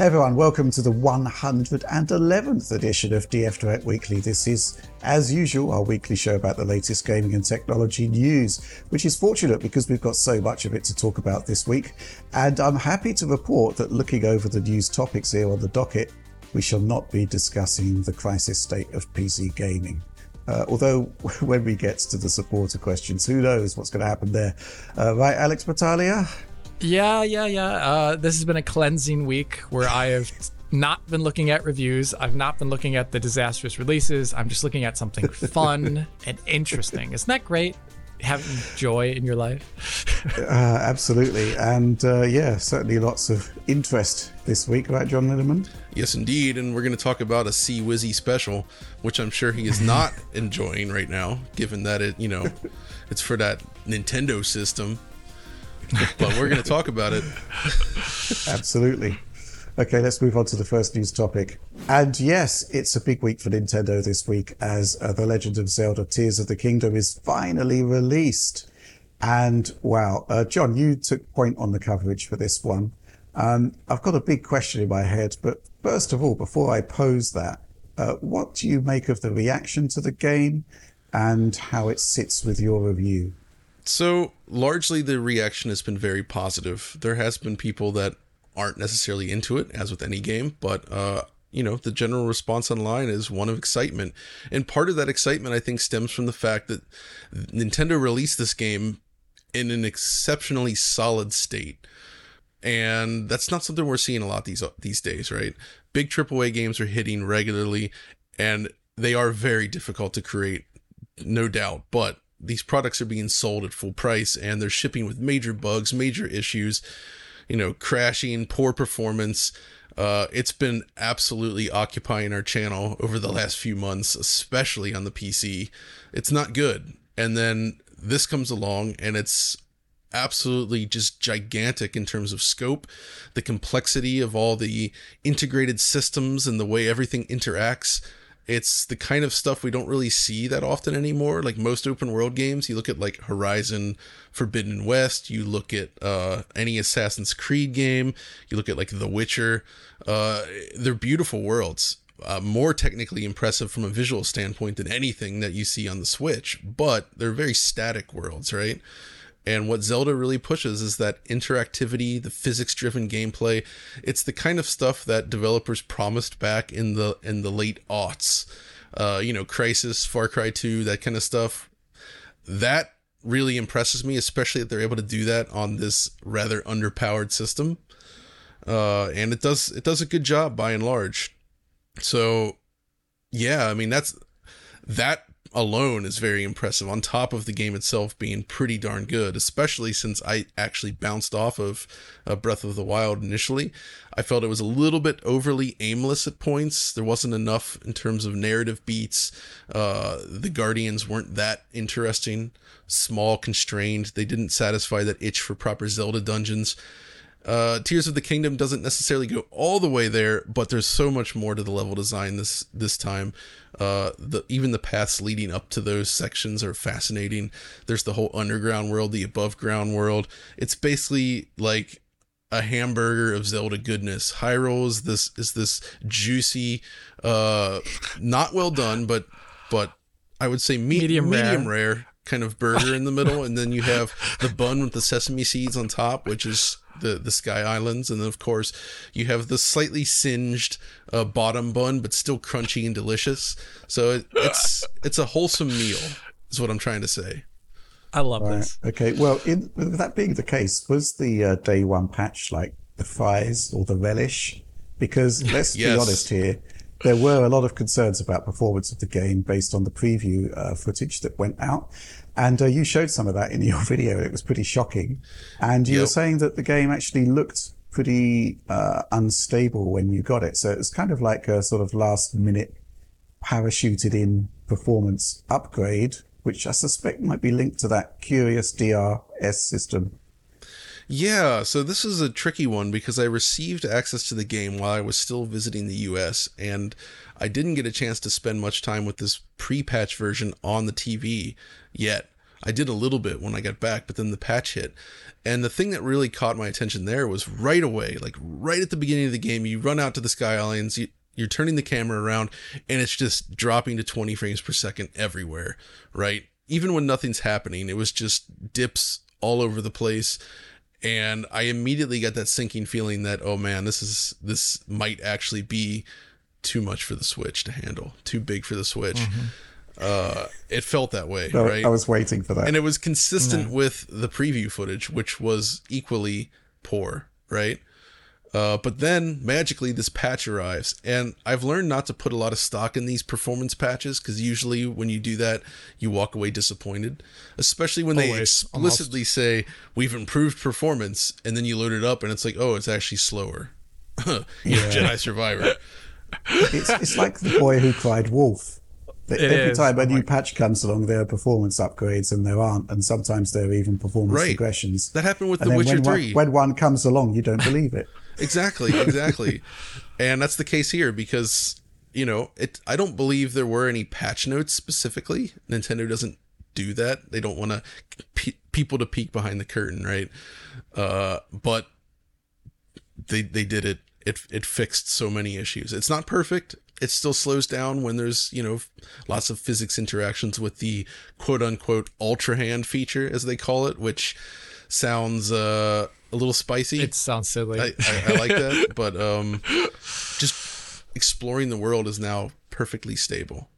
Hey everyone, welcome to the 111th edition of DF Direct Weekly. This is, as usual, our weekly show about the latest gaming and technology news, which is fortunate because we've got so much of it to talk about this week. And I'm happy to report that looking over the news topics here on the docket, we shall not be discussing the crisis state of PC gaming. Uh, although, when we get to the supporter questions, who knows what's going to happen there. Uh, right, Alex Battaglia? Yeah, yeah, yeah. Uh, this has been a cleansing week where I have not been looking at reviews. I've not been looking at the disastrous releases. I'm just looking at something fun and interesting. Isn't that great? Having joy in your life. uh, absolutely. And uh, yeah, certainly lots of interest this week, right, John Linneman? Yes, indeed. And we're going to talk about a C Wizzy special, which I'm sure he is not enjoying right now, given that it, you know, it's for that Nintendo system but we're going to talk about it. Absolutely. Okay, let's move on to the first news topic. And yes, it's a big week for Nintendo this week as uh, The Legend of Zelda Tears of the Kingdom is finally released. And wow, uh, John, you took point on the coverage for this one. Um, I've got a big question in my head, but first of all, before I pose that, uh, what do you make of the reaction to the game and how it sits with your review? So, largely the reaction has been very positive. There has been people that aren't necessarily into it, as with any game, but uh, you know, the general response online is one of excitement. And part of that excitement, I think, stems from the fact that Nintendo released this game in an exceptionally solid state. And that's not something we're seeing a lot these these days, right? Big AAA games are hitting regularly, and they are very difficult to create, no doubt. But these products are being sold at full price and they're shipping with major bugs, major issues, you know, crashing, poor performance. Uh, it's been absolutely occupying our channel over the last few months, especially on the PC. It's not good. And then this comes along and it's absolutely just gigantic in terms of scope, the complexity of all the integrated systems and the way everything interacts. It's the kind of stuff we don't really see that often anymore. Like most open world games, you look at like Horizon Forbidden West, you look at uh, any Assassin's Creed game, you look at like The Witcher. Uh, they're beautiful worlds. Uh, more technically impressive from a visual standpoint than anything that you see on the Switch, but they're very static worlds, right? And what Zelda really pushes is that interactivity, the physics-driven gameplay. It's the kind of stuff that developers promised back in the in the late aughts. Uh, you know, Crysis, Far Cry 2, that kind of stuff. That really impresses me, especially that they're able to do that on this rather underpowered system. Uh, and it does it does a good job by and large. So, yeah, I mean that's that alone is very impressive on top of the game itself being pretty darn good especially since i actually bounced off of uh, breath of the wild initially. I felt it was a little bit overly aimless at points. There wasn't enough in terms of narrative beats. Uh, the guardians weren't that interesting. Small constrained. They didn't satisfy that itch for proper zelda dungeons uh, Tears of the Kingdom doesn't necessarily go all the way there, but there's so much more to the level design this this time. Uh, the even the paths leading up to those sections are fascinating. There's the whole underground world, the above ground world. It's basically like a hamburger of Zelda goodness. Hyrule is this is this juicy, uh, not well done, but but I would say me- medium medium rare. rare kind of burger in the middle, and then you have the bun with the sesame seeds on top, which is the the Sky Islands, and then of course you have the slightly singed uh, bottom bun, but still crunchy and delicious. So it, it's it's a wholesome meal, is what I'm trying to say. I love right. this. Okay, well, in, that being the case, was the uh, day one patch like the fries or the relish? Because let's yes. be honest here, there were a lot of concerns about performance of the game based on the preview uh, footage that went out. And uh, you showed some of that in your video. It was pretty shocking. And you Yep. were saying that the game actually looked pretty uh, unstable when you got it. So it was kind of like a sort of last minute parachuted in performance upgrade, which I suspect might be linked to that curious DRS system. Yeah, so this is a tricky one because I received access to the game while I was still visiting the US, and I didn't get a chance to spend much time with this pre patch version on the TV yet. I did a little bit when I got back, but then the patch hit. And the thing that really caught my attention there was right away, like right at the beginning of the game, you run out to the Sky Islands, you, you're turning the camera around, and it's just dropping to 20 frames per second everywhere, right? Even when nothing's happening, it was just dips all over the place and I immediately got that sinking feeling that oh man, this is this might actually be too much for the Switch to handle, too big for the Switch. Uh, it felt that way, I- right? I was waiting for that. and it was consistent with the preview footage, which was equally poor, right? Uh, but then magically this patch arrives, and I've learned not to put a lot of stock in these performance patches because usually when you do that, you walk away disappointed. Especially when they Always, explicitly say we've improved performance, and then you load it up and it's like, oh, it's actually slower. you know, Jedi Survivor. it's, it's like the boy who cried wolf. That It Every is. time a Oh new patch comes along, there are performance upgrades, and there aren't, and sometimes there are even performance Right. regressions. That happened with And The Witcher when 3. One, when one comes along, you don't believe it. Exactly, exactly. and that's the case here because, you know, it I don't believe there were any patch notes specifically. Nintendo doesn't do that. They don't want to pe- people to peek behind the curtain, right? Uh but they they did it. It it fixed so many issues. It's not perfect. It still slows down when there's, you know, lots of physics interactions with the quote unquote ultra hand feature as they call it, which sounds uh a little spicy. It sounds silly. I, I, I like that, but um, just exploring the world is now perfectly stable,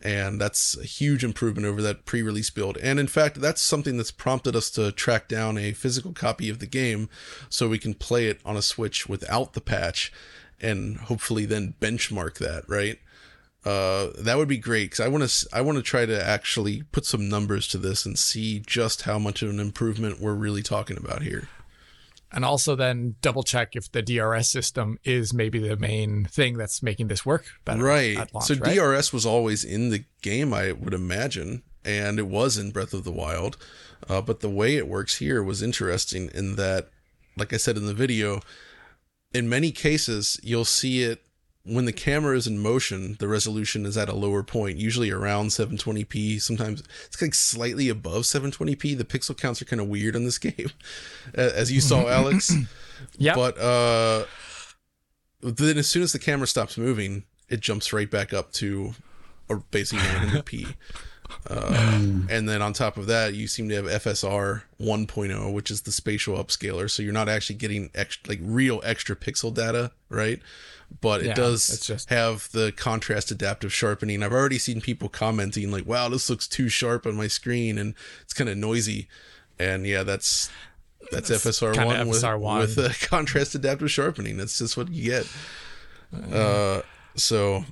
and that's a huge improvement over that pre-release build. And in fact, that's something that's prompted us to track down a physical copy of the game, so we can play it on a Switch without the patch, and hopefully then benchmark that. Right. Uh, that would be great because I want to I want to try to actually put some numbers to this and see just how much of an improvement we're really talking about here. and also then double check if the DRS system is maybe the main thing that's making this work better. Right. Launch, so right? DRS was always in the game, I would imagine, and it was in Breath of the Wild. Uh, but the way it works here was interesting in that, like I said in the video, in many cases you'll see it when the camera is in motion. The resolution is at a lower point, usually around 720p. Sometimes it's like slightly above 720p. The pixel counts are kind of weird on this game, as you saw, Alex. Yeah. But uh, then as soon as the camera stops moving, it jumps right back up to or basically 900p. Uh, and then on top of that, you seem to have FSR 1.0, which is the spatial upscaler. So you're not actually getting extra, like real extra pixel data, right? But it Yeah, does just- have the contrast adaptive sharpening. I've already seen people commenting like, "Wow, this looks too sharp on my screen," and it's kind of noisy. And yeah, that's that's, FSR kinda one with, FSR1. with uh, contrast adaptive sharpening. That's just what you get. Uh, so,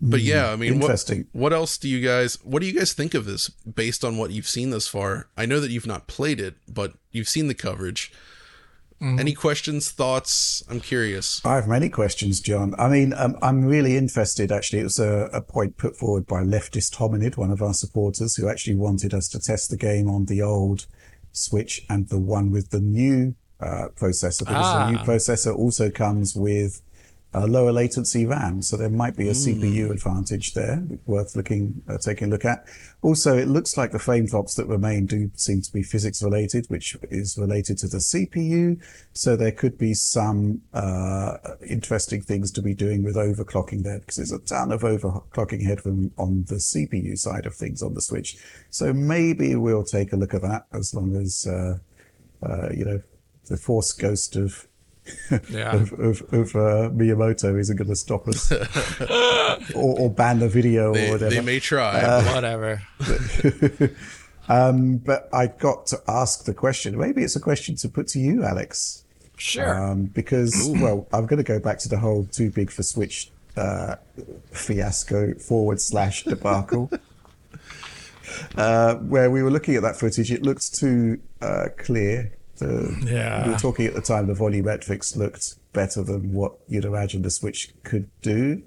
but yeah, I mean, what, Interesting. what else do you guys? What do you guys think of this based on what you've seen thus far? I know that you've not played it, but you've seen the coverage. Any questions, thoughts? I'm curious. I have many questions, John. I mean, um, I'm really interested. Actually, it was a, a point put forward by Leftist Hominid, one of our supporters, who actually wanted us to test the game on the old Switch and the one with the new uh, processor, because the new Ah. processor also comes with a lower latency RAM, so there might be a CPU advantage there, worth looking, uh, taking a look at. Also, it looks like the frame drops that remain do seem to be physics related, which is related to the CPU. So there could be some uh, interesting things to be doing with overclocking there, because there's a ton of overclocking headroom on the CPU side of things on the Switch. So maybe we'll take a look at that as long as uh, uh, you know the Force Ghost of Yeah. of, of, of uh, Miyamoto isn't going to stop us or, or ban the video They, or whatever. they may try. Uh, Whatever. um, but I got to ask the question. Maybe it's a question to put to you, Alex. Sure. Um, because, well, I'm going to go back to the whole too big for Switch uh, fiasco forward slash debacle. uh, where we were looking at that footage, it looked too uh, clear. The, Yeah. We were talking at the time, the volumetrics looked better than what you'd imagine the Switch could do.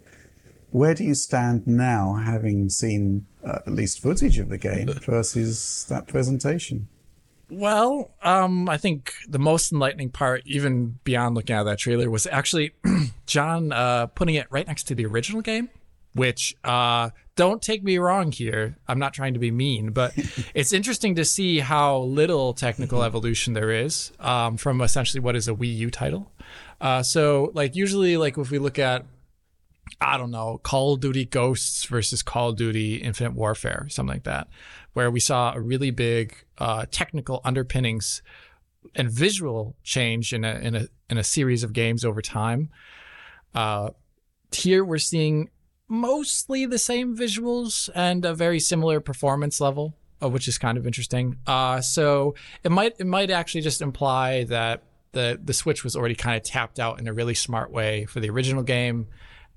Where do you stand now, having seen uh, at least footage of the game versus that presentation? Well, um, I think the most enlightening part, even beyond looking at that trailer, was actually John uh, putting it right next to the original game. Which, uh, don't take me wrong here. I'm not trying to be mean, but it's interesting to see how little technical evolution there is um, from essentially what is a Wii U title. Uh, so, like, usually, like if we look at I don't know, Call of Duty Ghosts versus Call of Duty Infinite Warfare, something like that, where we saw a really big uh, technical underpinnings and visual change in a in a in a series of games over time. Uh, here we're seeing mostly the same visuals and a very similar performance level, uh, which is kind of interesting. Uh, so it might it might actually just imply that the the Switch was already kind of tapped out in a really smart way for the original game,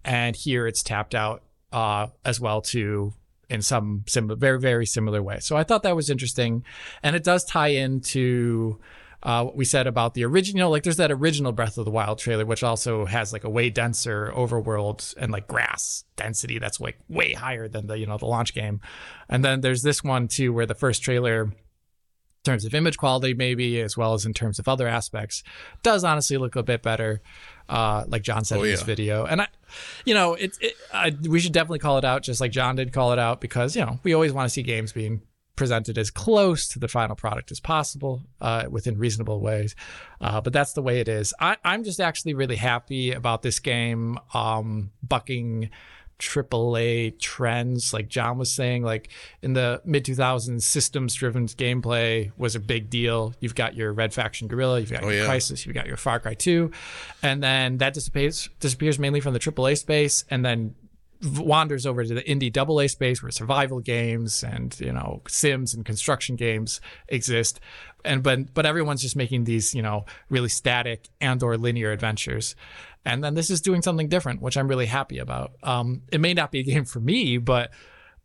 and here it's tapped out uh, as well too in some similar, very very similar way. So I thought that was interesting, and it does tie into uh, what we said about the original. Like there's that original Breath of the Wild trailer, which also has like a way denser overworld and like grass density that's like way higher than the you know the launch game. And then there's this one too, where the first trailer in terms of image quality, maybe as well as in terms of other aspects, does honestly look a bit better. Uh, like John said Oh, in his yeah. video, and I, you know, it, it I, we should definitely call it out, just like John did call it out, because you know we always want to see games being presented as close to the final product as possible uh, within reasonable ways. Uh, but that's the way it is. I, I'm just actually really happy about this game um, bucking AAA trends. Like John was saying, like in the mid 2000s, systems driven gameplay was a big deal. You've got your Red Faction Guerrilla, you've got your yeah. Crysis, you've got your Far Cry 2, and then that dissipates disappears mainly from the AAA space, and then wanders over to the indie double A space where survival games and you know sims and construction games exist, and but but everyone's just making these you know really static and or linear adventures, and then this is doing something different, which I'm really happy about. Um, it may not be a game for me, but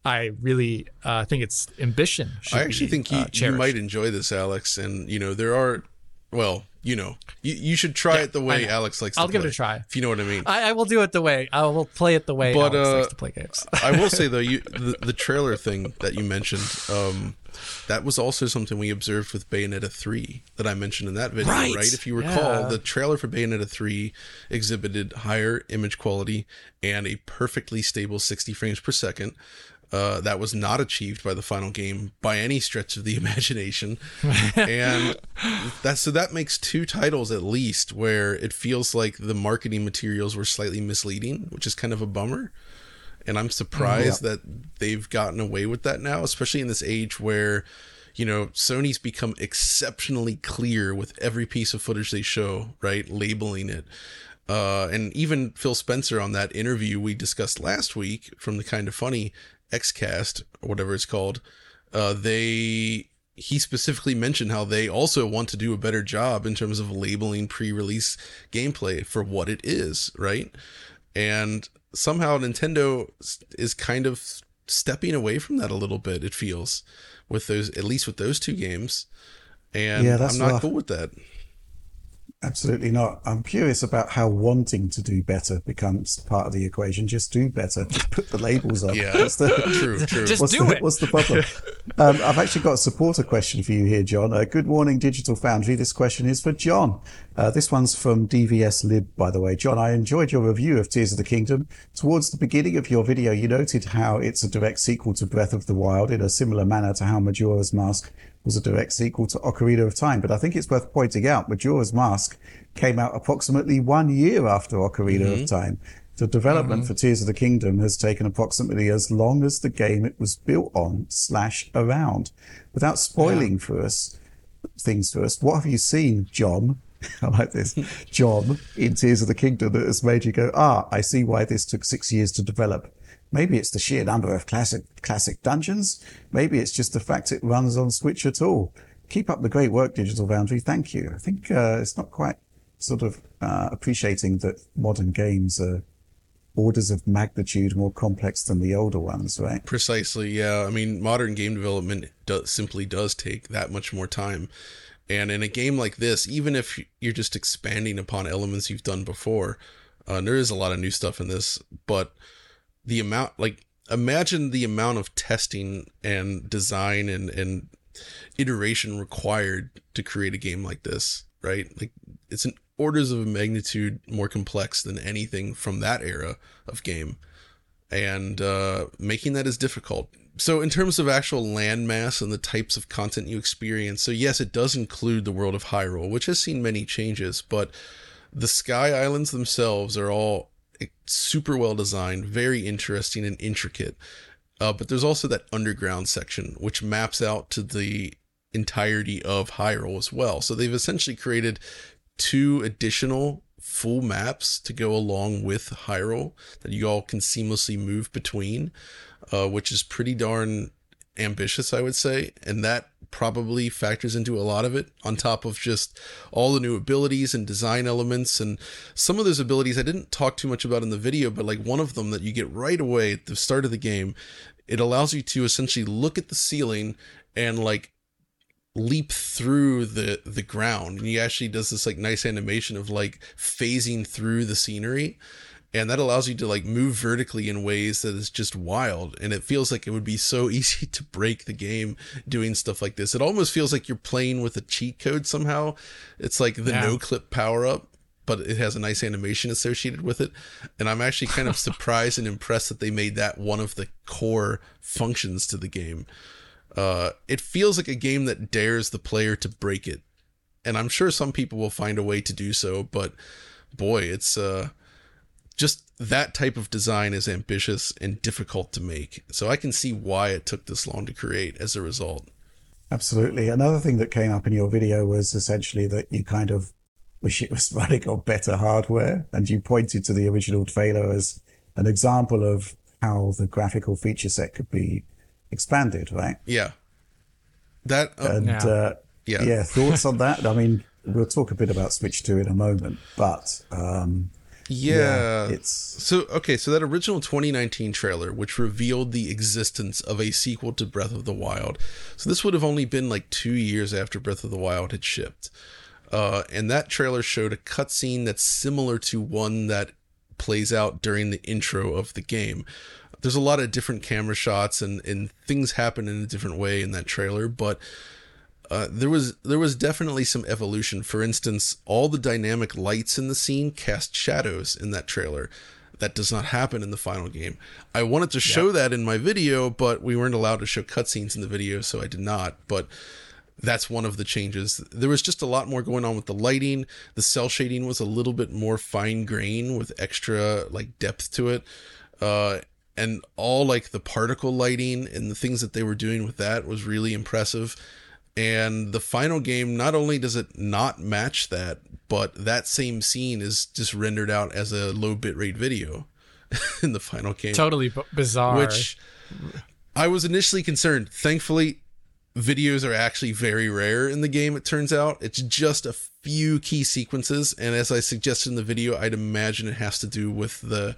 I really uh, think its ambition. I actually be, think you, uh, you might enjoy this, Alex. And you know there are, well, you know, you, you should try Yeah, it the way. Alex likes. I'll to give it a try. if you know what I mean. I, I will do it the way I will play it the way But, Alex uh, likes to play games. I will say though, you the, the trailer thing that you mentioned, um, that was also something we observed with Bayonetta three that I mentioned in that video, Right. right? If you recall, Yeah. the trailer for Bayonetta three exhibited higher image quality and a perfectly stable sixty frames per second. Uh, that was not achieved by the final game by any stretch of the imagination, and that so that makes two titles at least where it feels like the marketing materials were slightly misleading, which is kind of a bummer and I'm surprised that they've gotten away with that now, especially in this age where, you know, Sony's become exceptionally clear with every piece of footage they show, right? Labeling it. Uh, and even Phil Spencer on that interview we discussed last week from the Kinda Funny Xcast or whatever it's called, uh, they he specifically mentioned how they also want to do a better job in terms of labeling pre-release gameplay for what it is, right? And somehow Nintendo is kind of stepping away from that a little bit. It feels with those, at least with those two games, and Yeah, that's I'm not rough. cool with that. Absolutely not. I'm curious about how wanting to do better becomes part of the equation. Just do better. Just put the labels up. Yeah, What's the, true, true. Just what's do the, it. What's the problem? um, I've actually got a supporter question for you here, John. Uh, good morning, Digital Foundry. This question is for John. Uh, this one's from DVS Lib, by the way. John, I enjoyed your review of Tears of the Kingdom. Towards the beginning of your video, you noted how it's a direct sequel to Breath of the Wild in a similar manner to how Majora's Mask was a direct sequel to Ocarina of Time. But I think it's worth pointing out Majora's Mask came out approximately one year after Ocarina of Time. The development for Tears of the Kingdom has taken approximately as long as the game it was built on slash around. Without spoiling for us things for us, what have you seen, John? I like this, John, in Tears of the Kingdom that has made you go, ah, I see why this took six years to develop. Maybe it's the sheer number of classic classic dungeons. Maybe it's just the fact it runs on Switch at all. Keep up the great work, Digital Foundry. Thank you. I think uh, it's not quite sort of uh, appreciating that modern games are orders of magnitude more complex than the older ones, right? Precisely, yeah. I mean, modern game development simply does take that much more time. And in a game like this, even if you're just expanding upon elements you've done before, uh, there is a lot of new stuff in this, but the amount, like, imagine the amount of testing and design and, and iteration required to create a game like this, right? Like, it's an orders of magnitude more complex than anything from that era of game. And uh, making that is difficult. So, in terms of actual landmass and the types of content you experience, so yes, it does include the world of Hyrule, which has seen many changes, but the Sky Islands themselves are all super well designed, very interesting and intricate. Uh, but there's also that underground section, which maps out to the entirety of Hyrule as well. So they've essentially created two additional full maps to go along with Hyrule that you all can seamlessly move between, uh, which is pretty darn ambitious, I would say. And that probably factors into a lot of it, on top of just all the new abilities and design elements. And some of those abilities I didn't talk too much about in the video, but like one of them that you get right away at the start of the game, it allows you to essentially look at the ceiling and like leap through the the ground and he actually does this like nice animation of like phasing through the scenery and that allows you to like move vertically in ways that is just wild. And it feels like it would be so easy to break the game doing stuff like this. It almost feels like you're playing with a cheat code somehow. It's like the yeah. no clip power up but it has a nice animation associated with it. And i'm actually kind of surprised and impressed that they made that one of the core functions to the game. Uh, it feels like a game that dares the player to break it. And I'm sure some people will find a way to do so, but boy, it's uh, just that type of design is ambitious and difficult to make. So I can see why it took this long to create as a result. Absolutely. Another thing that came up in your video was essentially that you kind of wish it was running on better hardware. And you pointed to the original trailer as an example of how the graphical feature set could be expanded, right? Yeah. That uh, and yeah. Uh, yeah. yeah, thoughts on that? I mean, we'll talk a bit about Switch Two in a moment, but um, yeah, yeah, it's so okay. So that original 2019 trailer, which revealed the existence of a sequel to Breath of the Wild, so this would have only been like two years after Breath of the Wild had shipped, uh, and that trailer showed a cutscene that's similar to one that plays out during the intro of the game. There's a lot of different camera shots and and things happen in a different way in that trailer, but uh, there was there was definitely some evolution. For instance, all the dynamic lights in the scene cast shadows in that trailer. That does not happen in the final game. I wanted to show that in my video, but we weren't allowed to show cutscenes in the video, so I did not. But that's one of the changes. There was just a lot more going on with the lighting. The cell shading was a little bit more fine grain with extra like depth to it. Uh, and all like the particle lighting and the things that they were doing with that was really impressive. And the final game, not only does it not match that, but that same scene is just rendered out as a low bitrate video in the final game. Totally b- bizarre. Which I was initially concerned. Thankfully, videos are actually very rare in the game, it turns out. It's just a few key sequences. And as I suggested in the video, I'd imagine it has to do with the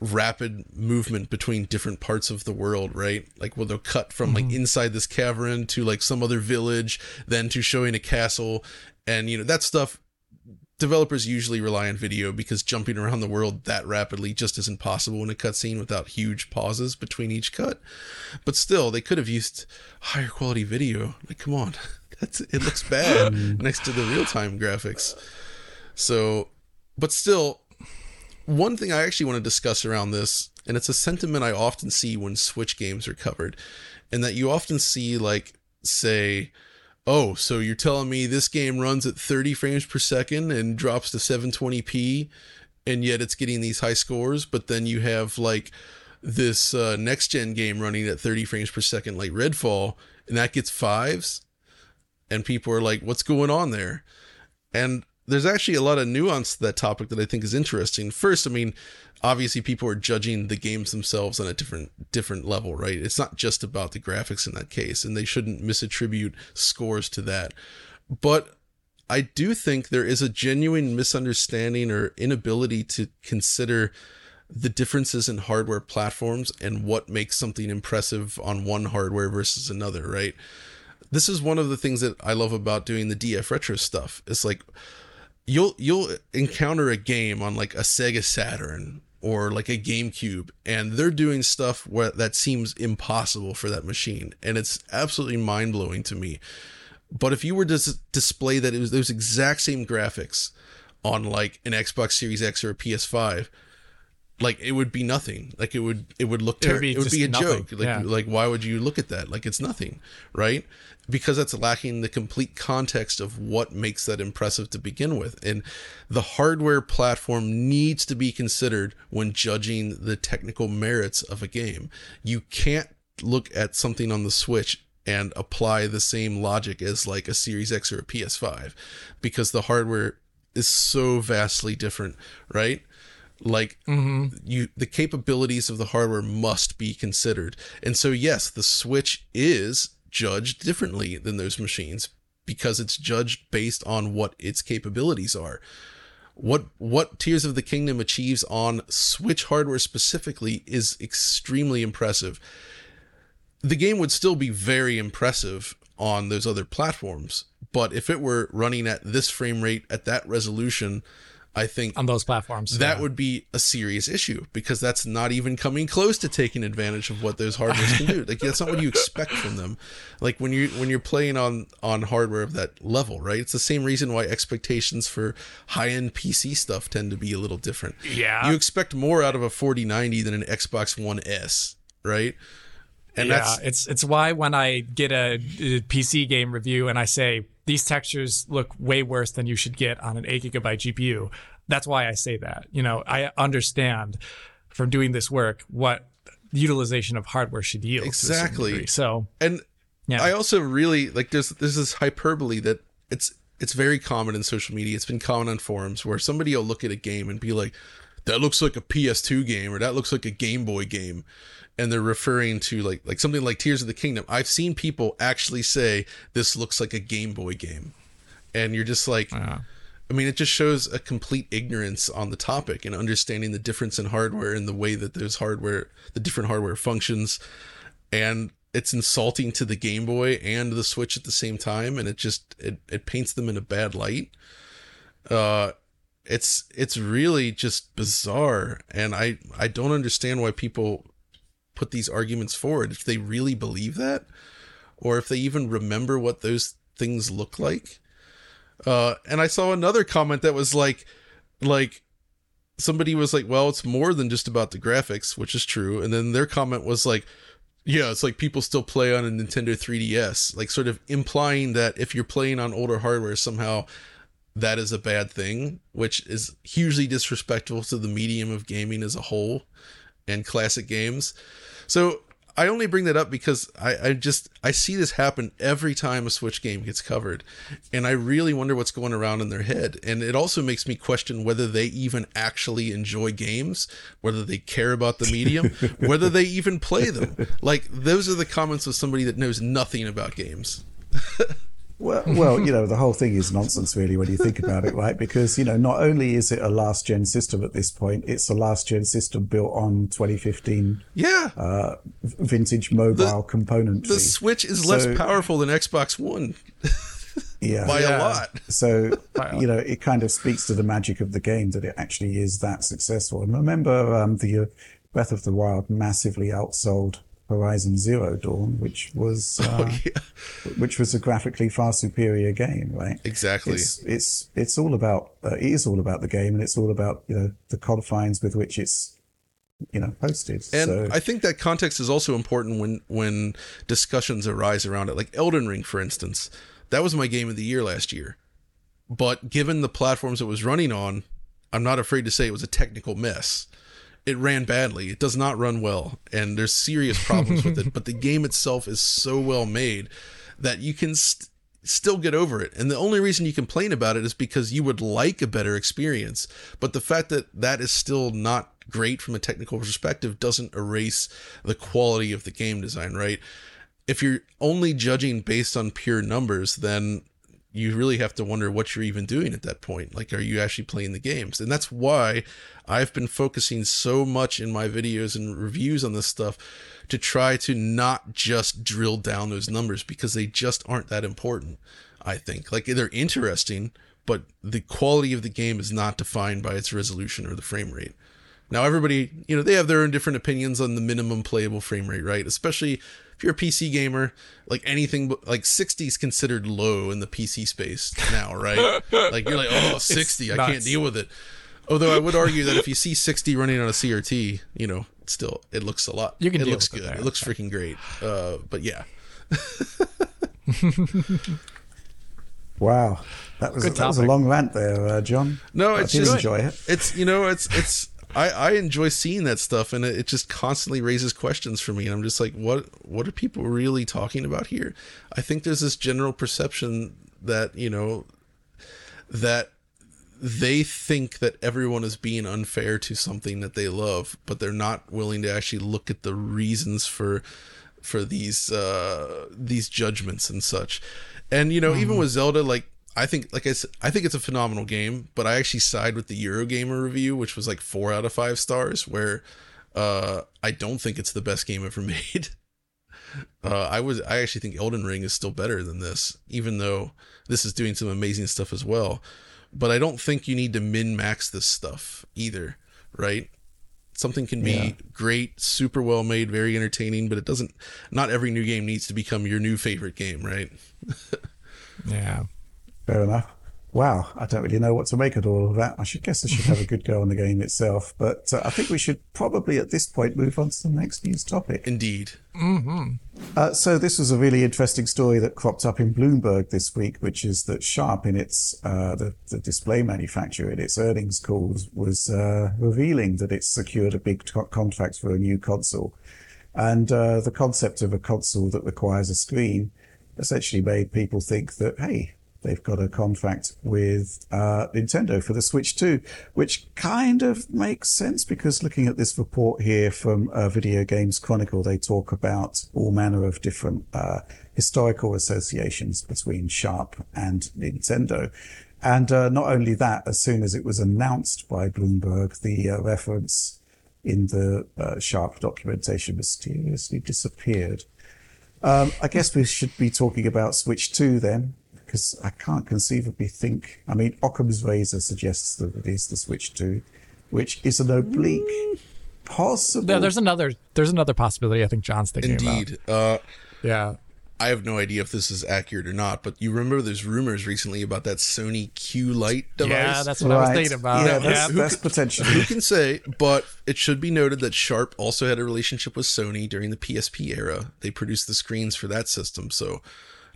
rapid movement between different parts of the world, right? Like, well, they'll cut from mm-hmm. like inside this cavern to like some other village, then to showing a castle. And, you know, that stuff developers usually rely on video because jumping around the world that rapidly just isn't possible in a cutscene without huge pauses between each cut. But still, they could have used higher quality video. Like, come on, that's it looks bad next to the real time graphics. So, but still, one thing I actually want to discuss around this, and it's a sentiment I often see when Switch games are covered, and that you often see, like, say, oh, so you're telling me this game runs at 30 frames per second and drops to 720p, and yet it's getting these high scores, but then you have, like, this uh, next gen game running at 30 frames per second, like Redfall, and that gets fives, and people are like, what's going on there? And there's actually a lot of nuance to that topic that I think is interesting. First, I mean, obviously people are judging the games themselves on a different different level, right? It's not just about the graphics in that case, and they shouldn't misattribute scores to that. But I do think there is a genuine misunderstanding or inability to consider the differences in hardware platforms and what makes something impressive on one hardware versus another, right? This is one of the things that I love about doing the DF retro stuff. It's like you'll you'll encounter a game on like a Sega Saturn or like a GameCube and they're doing stuff where that seems impossible for that machine and it's absolutely mind-blowing to me. But if you were to display that it was those exact same graphics on like an Xbox Series X or a PS5, like it would be nothing. Like it would it would look It would terrible. be It would be a nothing. joke. Like Yeah. like why would you look at that? Like it's nothing, right? Because that's lacking the complete context of what makes that impressive to begin with. And the hardware platform needs to be considered when judging the technical merits of a game. You can't look at something on the Switch and apply the same logic as like a Series X or a PS5 because the hardware is so vastly different, right? Like mm-hmm. you the capabilities of the hardware must be considered. And so yes, the Switch is judged differently than those machines because it's judged based on what its capabilities are. What what Tears of the Kingdom achieves on Switch hardware specifically is extremely impressive the game would still be very impressive on those other platforms. But if it were running at this frame rate at that resolution, I think on those platforms. that yeah. would be a serious issue because that's not even coming close to taking advantage of what those hardwares can do. Like that's not what you expect from them. Like when you when you're playing on on hardware of that level, right? It's the same reason why expectations for high end PC stuff tend to be a little different. Yeah. you expect more out of a 4090 than an Xbox One S, right? And yeah, that's it's it's why when I get a, a PC game review and I say these textures look way worse than you should get on an eight gigabyte GPU, that's why I say that. You know, I understand from doing this work what utilization of hardware should yield. to a certain Exactly. So and Yeah. I also really like there's there's this hyperbole that it's it's very common in social media. It's been common on forums where somebody will look at a game and be like, "That looks like a PS2 game," or "That looks like a Game Boy game," and they're referring to like like something like Tears of the Kingdom. I've seen people actually say this looks like a Game Boy game, and you're just like. I mean, it just shows a complete ignorance on the topic and understanding the difference in hardware and the way that those hardware, the different hardware functions. And it's insulting to the Game Boy and the Switch at the same time. And it just, it, it paints them in a bad light. Uh, it's, it's really just bizarre. And I, I don't understand why people put these arguments forward. If they really believe that, or if they even remember what those things look like. Uh, and I saw another comment that was like, like somebody was like, well, it's more than just about the graphics, which is true. And then their comment was like, yeah, it's like people still play on a Nintendo 3DS, like sort of implying that if you're playing on older hardware, somehow that is a bad thing, which is hugely disrespectful to the medium of gaming as a whole and classic games. So I only bring that up because I, I just I see this happen every time a Switch game gets covered, and I really wonder what's going around in their head. And it also makes me question whether they even actually enjoy games, whether they care about the medium, whether they even play them. Like those are the comments of somebody that knows nothing about games. Well, well, you know, the whole thing is nonsense, really, when you think about it, right? Because, you know, not only is it a last gen system at this point, it's a last gen system built on 2015 Yeah, uh, vintage mobile componentry. the Switch is less powerful than Xbox One yeah. by Yeah. a lot. So, you know, it kind of speaks to the magic of the game that it actually is that successful. And remember, um, the uh, Breath of the Wild massively outsold Horizon Zero Dawn, which was uh, which was a graphically far superior game, right? Exactly. It's it's it's all about uh, it is all about the game, and it's all about you know the confines with which it's you know posted. And so, I think that context is also important when when discussions arise around it. Like Elden Ring, for instance, that was my game of the year last year. But given the platforms it was running on, I'm not afraid to say it was a technical mess. It ran badly. It does not run well, and there's serious problems with it. But the game itself is so well made that you can st- still get over it. And the only reason you complain about it is because you would like a better experience. But the fact that that is still not great from a technical perspective doesn't erase the quality of the game design, right? If you're only judging based on pure numbers, then you really have to wonder what you're even doing at that point. Like, are you actually playing the games? And that's why I've been focusing so much in my videos and reviews on this stuff to try to not just drill down those numbers because they just aren't that important. I think like they're interesting, but the quality of the game is not defined by its resolution or the frame rate. Now, everybody, you know, they have their own different opinions on the minimum playable frame rate, right? Especially if you're a PC gamer, like anything like 60 is considered low in the PC space now, right? like you're like, oh, 60, I can't deal with it. Although I would argue that if you see 60 running on a CRT, you know, still it looks a lot. You can it deal looks with good. It, it looks freaking great. Uh, but yeah. wow, that was that was a long rant there, uh, John. No, it's I did just enjoy it. It's you know, it's it's I, I enjoy seeing that stuff and it, it just constantly raises questions for me and I'm just like what what are people really talking about here? I think there's this general perception that, you know, that they think that everyone is being unfair to something that they love, but they're not willing to actually look at the reasons for for these uh these judgments and such. And you know, mm. even with Zelda like I think, like I said, I think it's a phenomenal game, but I actually side with the Eurogamer review, which was like four out of five stars, where uh, I don't think it's the best game ever made. Uh, I was, I actually think Elden Ring is still better than this, even though this is doing some amazing stuff as well. But I don't think you need to min max this stuff either, right? Something can be yeah. great, super well made, very entertaining, but it doesn't. Not every new game needs to become your new favorite game, right? yeah. Fair enough. Wow, I don't really know what to make of all of that. I should guess I should have a good go on the game itself, but uh, I think we should probably at this point move on to the next news topic. Indeed. Mm-hmm. Uh, so this was a really interesting story that cropped up in Bloomberg this week, which is that Sharp, in its uh, the, the, display manufacturer, in its earnings calls, was uh, revealing that it's secured a big t- contract for a new console, and uh, the concept of a console that requires a screen essentially made people think that hey they've got a contract with uh, Nintendo for the Switch 2, which kind of makes sense because looking at this report here from uh, Video Games Chronicle, they talk about all manner of different uh, historical associations between Sharp and Nintendo. And uh, not only that, as soon as it was announced by Bloomberg, the uh, reference in the uh, Sharp documentation mysteriously disappeared. Um, I guess we should be talking about Switch 2 then because I can't conceivably think. I mean, Occam's razor suggests that it is the Switch 2, which is an oblique possible. Yeah, there's another. There's another possibility. I think John's thinking Indeed. about. Uh, yeah. I have no idea if this is accurate or not, but you remember there's rumors recently about that Sony Q Lite device. Yeah, that's what right. I was thinking about. Yeah, that's, yeah. that's potentially. Who can say? But it should be noted that Sharp also had a relationship with Sony during the PSP era. They produced the screens for that system, so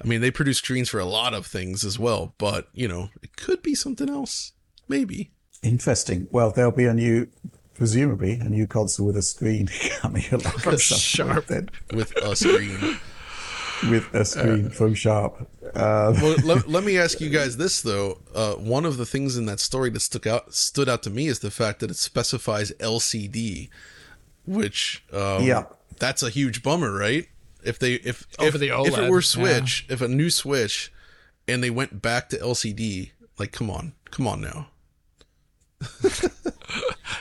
I mean, they produce screens for a lot of things as well, but you know, it could be something else. Maybe. Interesting. Well, there'll be a new, presumably, a new console with a screen coming along. From Sharp. Then. With a screen. with a screen uh, from Sharp. Uh, well, let, let, me ask you guys this though. Uh, one of the things in that story that stuck out stood out to me is the fact that it specifies LCD, which um, yeah, that's a huge bummer, right? If they if over if, the OLED, if it were Switch, yeah. if a new Switch, and they went back to LCD, like come on, come on now.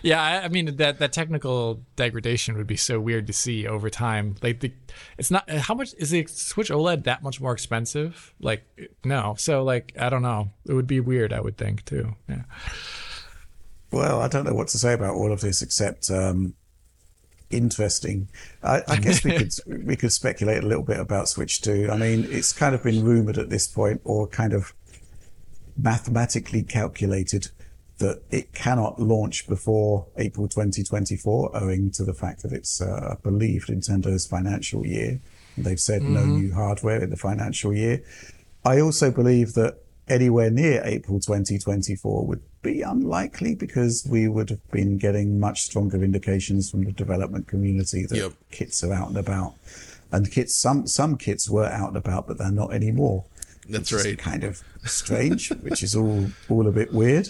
yeah, I, I, mean that that technical degradation would be so weird to see over time. Like the, it's not how much is the Switch OLED that much more expensive? Like no, so like I don't know. It would be weird. I would think too. Yeah. Well, I don't know what to say about all of this except um, interesting. I, I guess we could we could speculate a little bit about Switch 2. I mean, it's kind of been rumored at this point, or kind of mathematically calculated, that it cannot launch before April 2024, owing to the fact that it's, uh, I believe, Nintendo's financial year. They've said mm-hmm. no new hardware in the financial year. I also believe that anywhere near April 2024 would be unlikely because we would have been getting much stronger indications from the development community that yep. kits are out and about. And kits, some some kits were out and about, but they're not anymore. That's right. kind of strange, which is all all a bit weird.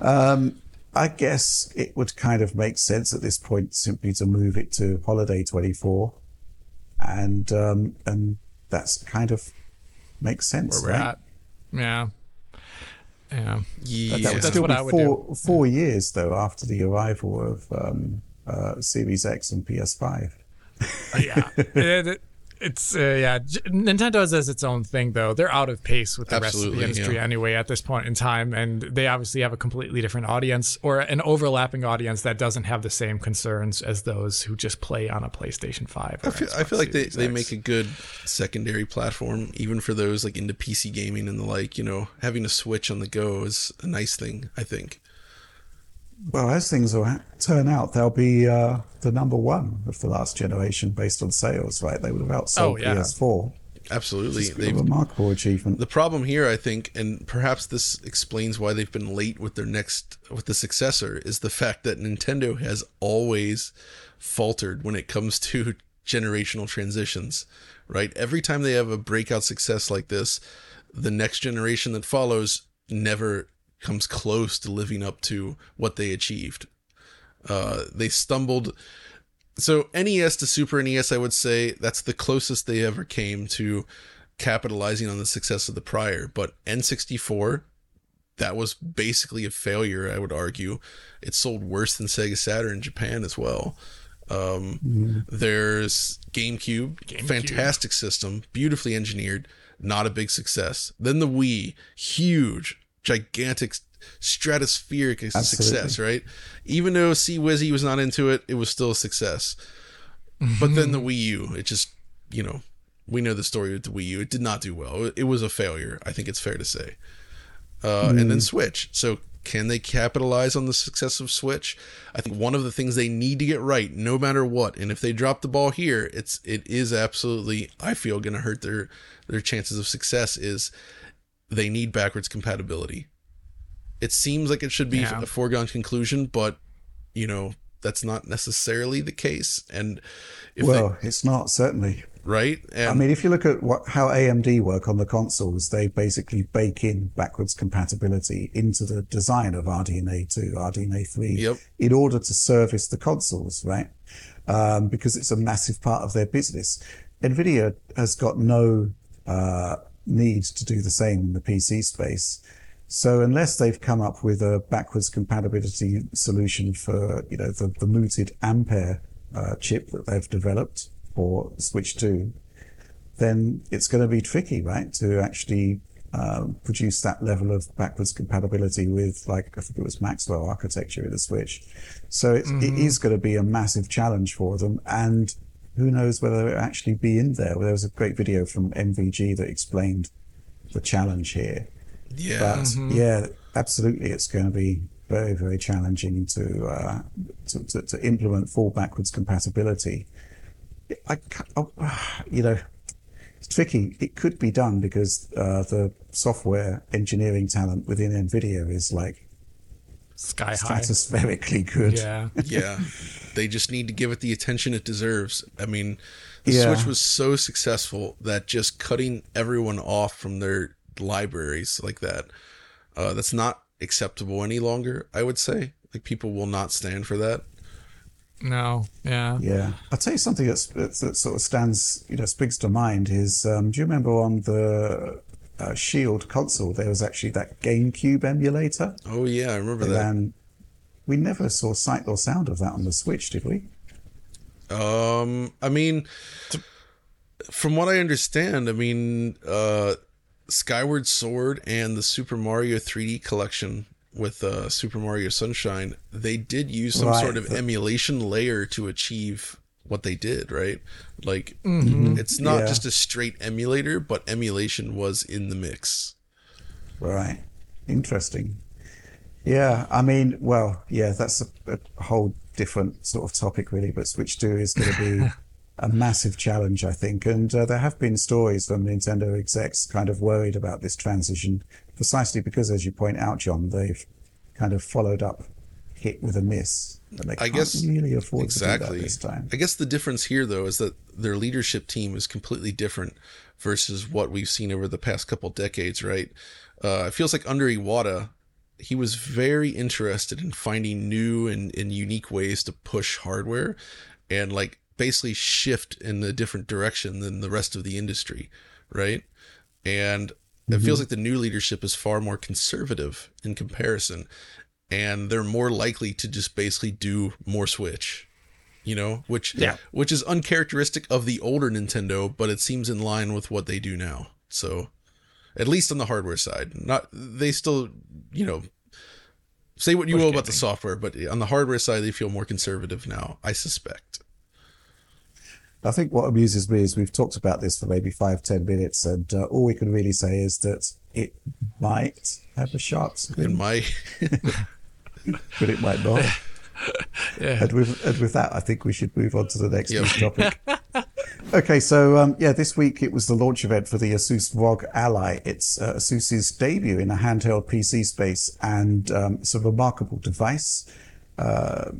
Um, I guess it would kind of make sense at this point simply to move it to holiday 24, and um, and that's kind of makes sense. Where we're right? at. Yeah. Yeah. Yeah, That would That's still what be I would four, four years, though, after the arrival of um, uh, Series X and PS5. yeah. It- it- it's uh, yeah. Nintendo does its own thing though. They're out of pace with the rest of the industry yeah. anyway at this point in time, and they obviously have a completely different audience or an overlapping audience that doesn't have the same concerns as those who just play on a PlayStation Five. I feel, I feel like they, Series they make a good secondary platform, even for those like into PC gaming and the like. You know, having a Switch on the go is a nice thing. I think. Well, as things will turn out, they'll be uh, the number one of the last generation based on sales, right? They would have outsold Oh, yeah. PS4. Absolutely, they've remarkable achievement. The problem here, I think, and perhaps this explains why they've been late with their next with the successor, is the fact that Nintendo has always faltered when it comes to generational transitions. Right? Every time they have a breakout success like this, the next generation that follows never comes close to living up to what they achieved. Uh, they stumbled so NES to Super NES, I would say that's the closest they ever came to capitalizing on the success of the prior. But N64, that was basically a failure, I would argue. It sold worse than Sega Saturn in Japan as well. Um, There's GameCube, fantastic system, beautifully engineered, not a big success. Then the Wii, huge, gigantic, stratospheric success, right? Even though C Wizzy was not into it, it was still a success. But then the Wii U, it just, you know, we know the story with the Wii U. It did not do well. It was a failure. I think it's fair to say. Uh, And then Switch. So can they capitalize on the success of Switch? I think one of the things they need to get right, no matter what, and if they drop the ball here, it's it is absolutely I feel going to hurt their their chances of success. Is they need backwards compatibility. It seems like it should be Yeah. a foregone conclusion, but you know that's not necessarily the case. And if well, it's not, certainly. right, and I mean, if you look at what how AMD work on the consoles, they basically bake in backwards compatibility into the design of RDNA 2, RDNA 3, Yep. in order to service the consoles, right? Um, because it's a massive part of their business. NVIDIA has got no uh, need to do the same in the PC space. So unless they've come up with a backwards compatibility solution for, you know, the, the mooted Ampere uh, chip that they've developed for Switch 2, then it's going to be tricky, right, to actually um, produce that level of backwards compatibility with, like, I think it was Maxwell architecture in the Switch. So it's, it is going to be a massive challenge for them. And who knows whether it'll actually be in there. There was a great video from MVG that explained the challenge here. yeah, But yeah, absolutely, it's going to be very, very challenging to, uh, to, to, to implement full backwards compatibility. I, oh, you know, it's tricky. It could be done because uh, the software engineering talent within NVIDIA is like sky high. stratospherically good. Yeah. yeah they just need to give it the attention it deserves i mean the Yeah. switch was so successful that just cutting everyone off from their libraries like that uh, that's not acceptable any longer i would say like people will not stand for that No. Yeah. Yeah, I'll tell you something that's, that's, that sort of stands, you know, speaks to mind is, um, do you remember on the uh, Shield console there was actually that GameCube emulator? oh yeah i remember that And we never saw sight or sound of that on the Switch, did we? Um, I mean, from what I understand, I mean, uh, Skyward Sword and the Super Mario 3D collection with uh, Super Mario Sunshine, they did use some Right, sort of the- emulation layer to achieve what they did, right? Like, it's not Yeah. just a straight emulator, but emulation was in the mix. Right. Interesting. Yeah, I mean, well, yeah, that's a, a whole different sort of topic, really. But Switch 2 is going to be a massive challenge, I think. And uh, there have been stories from Nintendo execs kind of worried about this transition, precisely because, as you point out, John, they've kind of followed up hit with a miss. I can't guess really afford exactly. this time. I guess the difference here, though, is that their leadership team is completely different versus what we've seen over the past couple decades, right? Uh, it feels like under Iwata, he was very interested in finding new and, and unique ways to push hardware and like basically shift in a different direction than the rest of the industry, right? And It feels like the new leadership is far more conservative in comparison, and they're more likely to just basically do more Switch. You know, which Yeah. which is uncharacteristic of the older Nintendo, but it seems in line with what they do now. So, at least on the hardware side, not they still, you know, say what you will about the software, but on the hardware side, they feel more conservative now. I suspect. I think what amuses me is we've talked about this for maybe five, ten minutes, and uh, all we can really say is that it might have a sharp screen, In my but it might not. Yeah. And with and with that, I think we should move on to the next Yep. topic. okay, so um, yeah, this week it was the launch event for the Asus ROG Ally. It's uh, Asus's debut in a handheld PC space, and um, it's a remarkable device. Uh,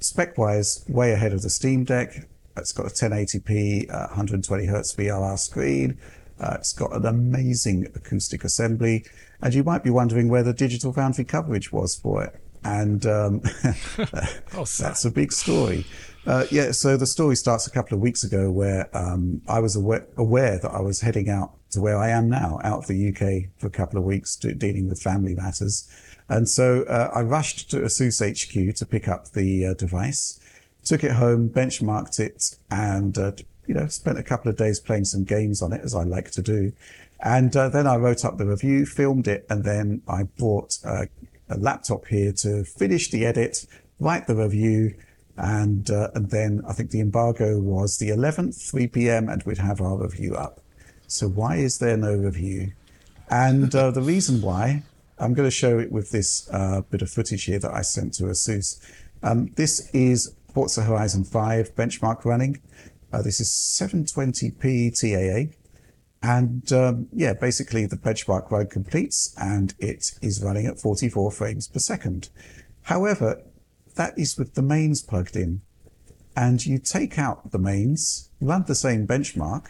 spec-wise, way ahead of the Steam Deck. It's got a 1080p, uh, 120 hertz VRR screen. Uh, it's got an amazing acoustic assembly, and you might be wondering where the Digital Foundry coverage was for it. And um, Oh, that's a big story. Uh, yeah, so the story starts a couple of weeks ago where um, I was aware, aware that I was heading out to where I am now, out of the UK for a couple of weeks to, dealing with family matters. And so uh, I rushed to ASUS HQ to pick up the uh, device, took it home, benchmarked it, and uh, you know spent a couple of days playing some games on it as I like to do. And uh, then I wrote up the review, filmed it, and then I bought uh, a laptop here to finish the edit, write the review, and uh, and then I think the embargo was the 11th, 3 p.m., and we'd have our review up. So why is there no review? And uh, the reason why, I'm going to show it with this uh, bit of footage here that I sent to ASUS. Um, this is Forza Horizon 5 benchmark running. Uh, this is 720p TAA. And um, yeah, basically the benchmark run completes and it is running at 44 frames per second. However, that is with the mains plugged in. And you take out the mains, run the same benchmark,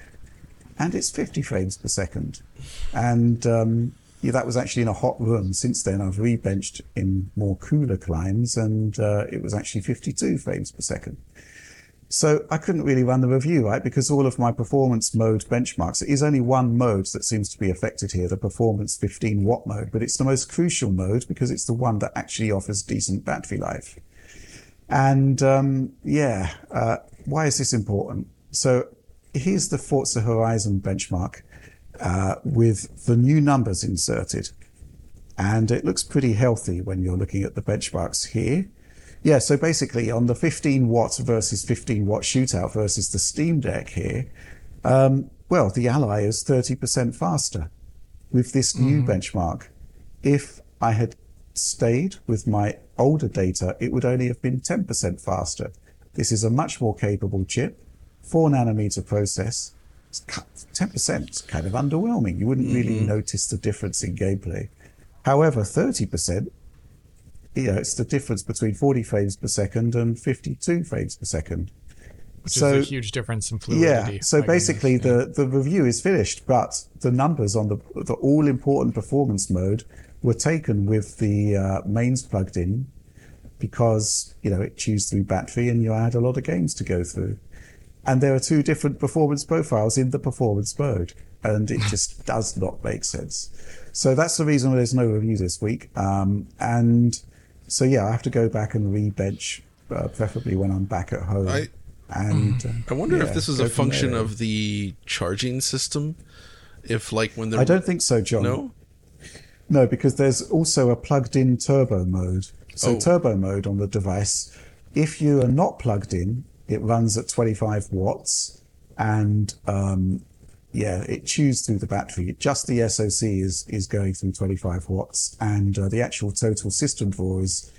and it's 50 frames per second. And um, yeah, that was actually in a hot room. Since then, I've rebenched in more cooler climes, and uh, it was actually 52 frames per second. So I couldn't really run the review, right? Because all of my performance mode benchmarks, it is only one mode that seems to be affected here, the performance 15 watt mode, but it's the most crucial mode because it's the one that actually offers decent battery life. And um, yeah, uh, why is this important? So here's the Forza Horizon benchmark uh, with the new numbers inserted. And it looks pretty healthy when you're looking at the benchmarks here. Yeah, so basically on the 15 watt versus 15 watt shootout versus the Steam Deck here, um, well, the Ally is 30% faster with this new benchmark. If I had stayed with my older data, it would only have been 10% faster. This is a much more capable chip, 4 nanometer process. 10% is kind of underwhelming. You wouldn't really notice the difference in gameplay. However, 30%, you know, it's the difference between 40 frames per second and 52 frames per second. Which is a huge difference in fluidity. Yeah. So My basically, goodness. the, the review is finished, but the numbers on the the all important performance mode were taken with the uh, mains plugged in because you know it chews through battery and you had a lot of games to go through. And there are two different performance profiles in the performance mode, and it just does not make sense. So that's the reason why there's no review this week. Um, and so yeah, I have to go back and re-bench, uh, preferably when I'm back at home. I- and uh, I wonder yeah, if this is a function of the charging system. If like when they're I don't think so, John. no. No, because there's also a plugged-in turbo mode. So Oh. turbo mode on the device, if you are not plugged in, it runs at 25 watts, and um, yeah, it chews through the battery. Just the SoC is is going through 25 watts, and uh, the actual total system draw is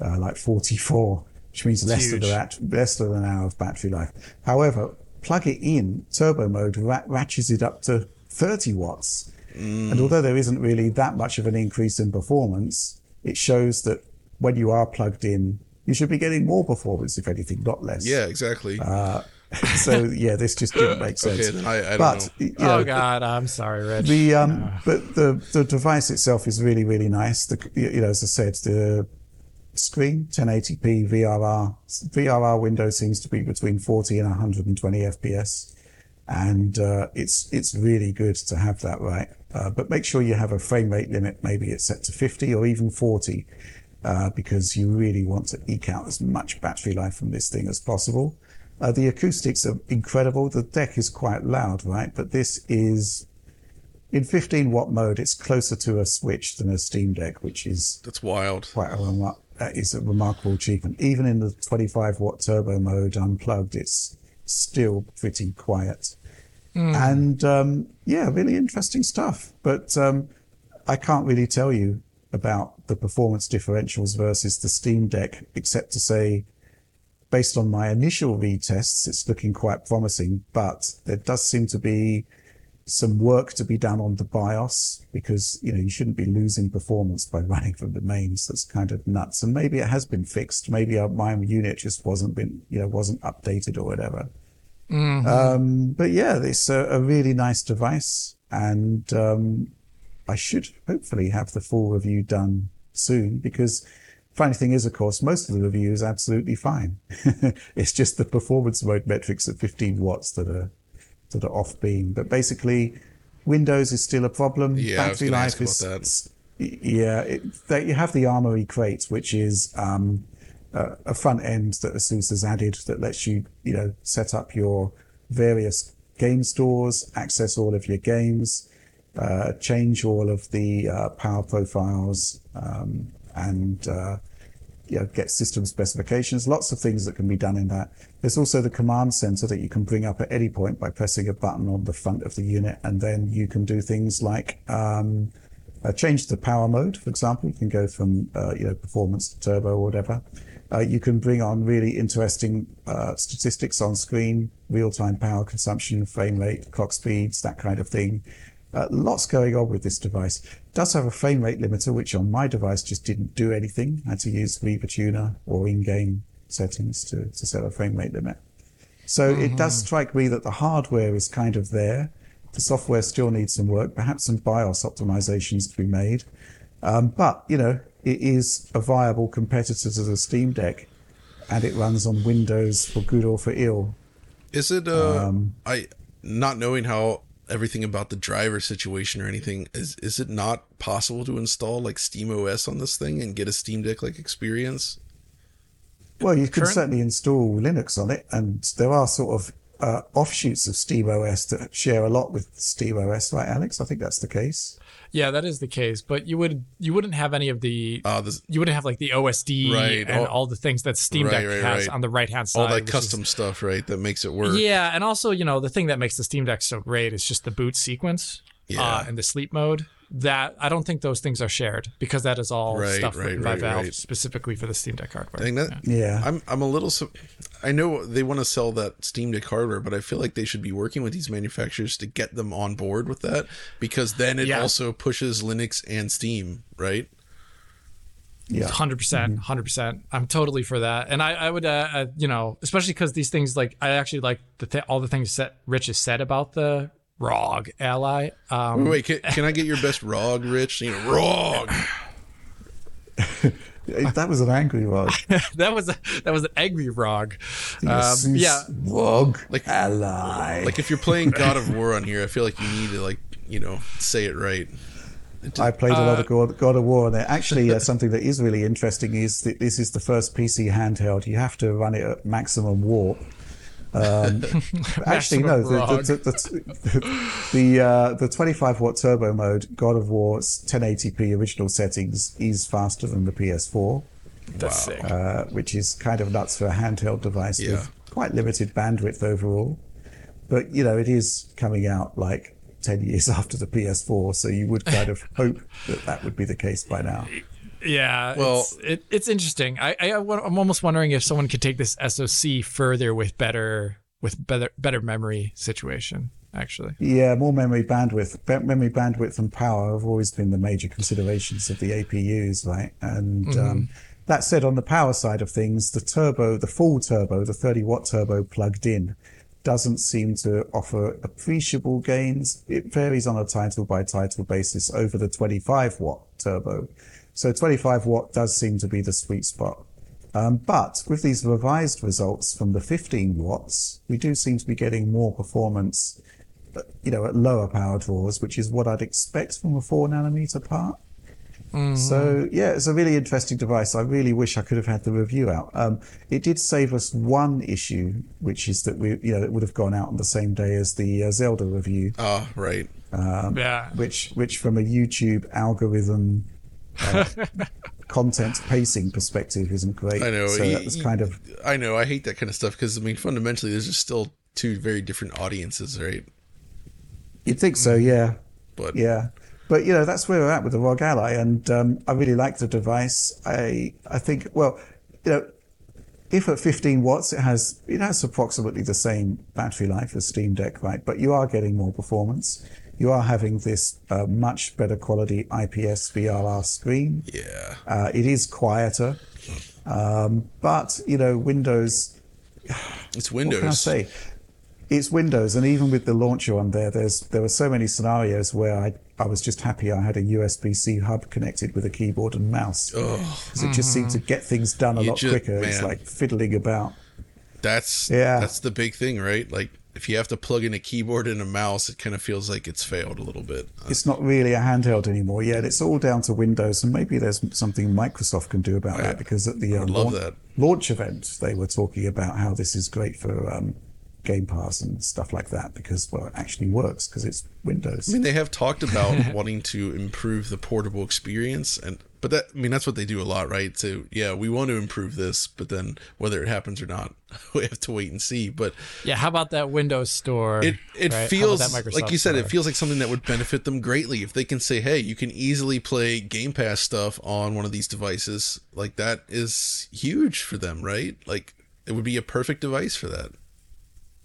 uh, like 44, which means less than, that, less than an hour of battery life. However, plug it in, turbo mode ra- ratchets it up to 30 watts. And although there isn't really that much of an increase in performance, it shows that when you are plugged in, you should be getting more performance, if anything, not less. Yeah, exactly. so yeah, this just didn't make sense. Okay, then I- I don't but know. you know, oh God, I'm sorry, Rich. the um, but the the device itself is really really nice. The you know as I said, the screen 1080p VRR VRR window seems to be between 40 and 120 FPS. and uh, it's it's really good to have that right. Uh, but make sure you have a frame rate limit. Maybe it's set to 50 or even 40, uh, because you really want to eke out as much battery life from this thing as possible. Uh, the acoustics are incredible. The deck is quite loud, right? But this is in 15 watt mode. It's closer to a Switch than a Steam Deck, which is That's wild. quite a remar- that is a remarkable achievement. Even in the 25 watt turbo mode unplugged, it's still pretty quiet. And um, yeah, really interesting stuff. But um, I can't really tell you about the performance differentials versus the Steam Deck, except to say, based on my initial retests, it's looking quite promising. But there does seem to be some work to be done on the BIOS because you know you shouldn't be losing performance by running from the mains. That's kind of nuts. And maybe it has been fixed. Maybe my unit just wasn't been you know wasn't updated or whatever. Um, but yeah, it's a, a really nice device, and um, I should hopefully have the full review done soon because. Funny thing is, of course, most of the review is absolutely fine. it's just the performance mode metrics at 15 watts that are that are off beam. But basically, Windows is still a problem. Yeah, Battery life ask is about that. yeah. It, that you have the Armoury Crate, which is um, a, a front end that ASUS has added that lets you you know set up your various game stores, access all of your games, uh, change all of the uh, power profiles, um, and uh, you know, get system specifications. Lots of things that can be done in that. There's also the command center that you can bring up at any point by pressing a button on the front of the unit, and then you can do things like um, uh, change the power mode. For example, you can go from uh, you know performance to turbo or whatever. Uh, you can bring on really interesting uh, statistics on screen, real-time power consumption, frame rate, clock speeds, that kind of thing. Uh, lots going on with this device. It does have a frame rate limiter, which on my device just didn't do anything. I had to use RivaTuner or in-game settings to, to set a frame rate limit. So it does strike me that the hardware is kind of there. The software still needs some work, perhaps some BIOS optimizations to be made. Um, but, you know, it is a viable competitor to the Steam Deck and it runs on Windows for good or for ill. Is it uh Um, I not knowing how everything about the driver situation or anything is is it not possible to install like Steam OS on this thing and get a Steam Deck like experience? Well, you can Current- certainly install Linux on it, and there are sort of uh, offshoots of SteamOS that share a lot with SteamOS, right, Alex? I think that's the case. Yeah, that is the case. But you would you wouldn't have any of the Uh this you wouldn't have like the OSD Right, and all- all, the things that Steam Deck right, has right. on the right hand side. all that which is- custom stuff, right? That makes it work. Yeah, and also you know the thing that makes the Steam Deck so great is just the boot sequence Yeah. uh, and the sleep mode. That I don't think those things are shared because that is all Right, stuff right, written by Valve right. specifically for the Steam Deck hardware. I think that Yeah. I'm I'm a little su- I know they want to sell that Steam Deck hardware, but I feel like they should be working with these manufacturers to get them on board with that because then it Yeah. also pushes Linux and Steam, right? Yeah. Hundred percent, hundred percent. I'm totally for that, and I, I would, uh, uh, you know, especially because these things, like, I actually like the th- all the things that Rich has said about the ROG Ally. Um, Wait, can, can I get your best ROG, Rich? You know, ROG. That was an angry Rog. that was a, that was an angry ROG. Um, yeah, Rog Like- ally. Like if you're playing God of War on here, I feel like you need to like you know say it right. I played a Uh, lot of God, God of War, and actually, uh, something that is really interesting is that this is the first PC handheld. You have to run it at maximum warp. Um, actually, no. Maximum The the, the, the, uh, the 25 watt turbo mode, God of War's 1080p original settings, is faster than the PS4, that's sick. uh, which is kind of nuts for a handheld device Yeah. with quite limited bandwidth overall. But you know, it is coming out like 10 years after the PS4, so you would kind of hope that that would be the case by now. Yeah, Well- it's, it, it's interesting. I, I I'm almost wondering if someone could take this SoC further with better with better better memory situation. Actually, Yeah, more memory bandwidth. Be- memory bandwidth and power have always been the major considerations of the APUs, right? And um, that said, on the power side of things, the turbo, the full turbo, the 30 watt turbo plugged in, doesn't seem to offer appreciable gains. It varies on a title by title basis over the 25 watt turbo. So 25 watt does seem to be the sweet spot. Um, but with these revised results from the 15 watts, we do seem to be getting more performance, uh, you know, at lower power draws, which is what I'd expect from a four nanometer part. So yeah, it's a really interesting device. I really wish I could have had the review out. Um, it did save us one issue, which is that we, you know, it would have gone out on the same day as the uh, Zelda review, Ah, right. yeah. which, which from a YouTube algorithm uh, content pacing perspective isn't great. I know. So y- that was y- kind of I know. I hate that kind of stuff because I mean, fundamentally, there's just still two very different audiences, right? You'd think so, yeah. But Yeah. But, you know, that's where we're at with the ROG Ally. And um, I really like the device. I I think, well, you know, if at 15 watts, it has it has approximately the same battery life as Steam Deck, right? But you are getting more performance. You are having this uh, much better quality IPS VRR screen. yeah, Uh, it is quieter. Um, but, you know, Windows it's Windows. what can I say? It's Windows, and even with the launcher on there, there's there were so many scenarios where I I was just happy I had a USB C hub connected with a keyboard and mouse because it just seemed to get things done a You lot ju- quicker. It's like fiddling about. That's Yeah. That's the big thing, right? Like if you have to plug in a keyboard and a mouse, it kind of feels like it's failed a little bit. It's not really a handheld anymore yet. It's all down to Windows, and maybe there's something Microsoft can do about that because at the uh, launch, that. launch event they were talking about how this is great for um, Game Pass and stuff like that because well, it actually works because it's Windows. I mean, they have talked about wanting to improve the portable experience, and but that I mean that's what they do a lot, right? So yeah, we want to improve this, but then whether it happens or not, we have to wait and see. But Yeah, how about that Windows Store? it it right? Feels like you said, it feels like something that would benefit them greatly if they can say, hey, you can easily play Game Pass stuff on one of these devices. Like that is huge for them, right? Like it would be a perfect device for that.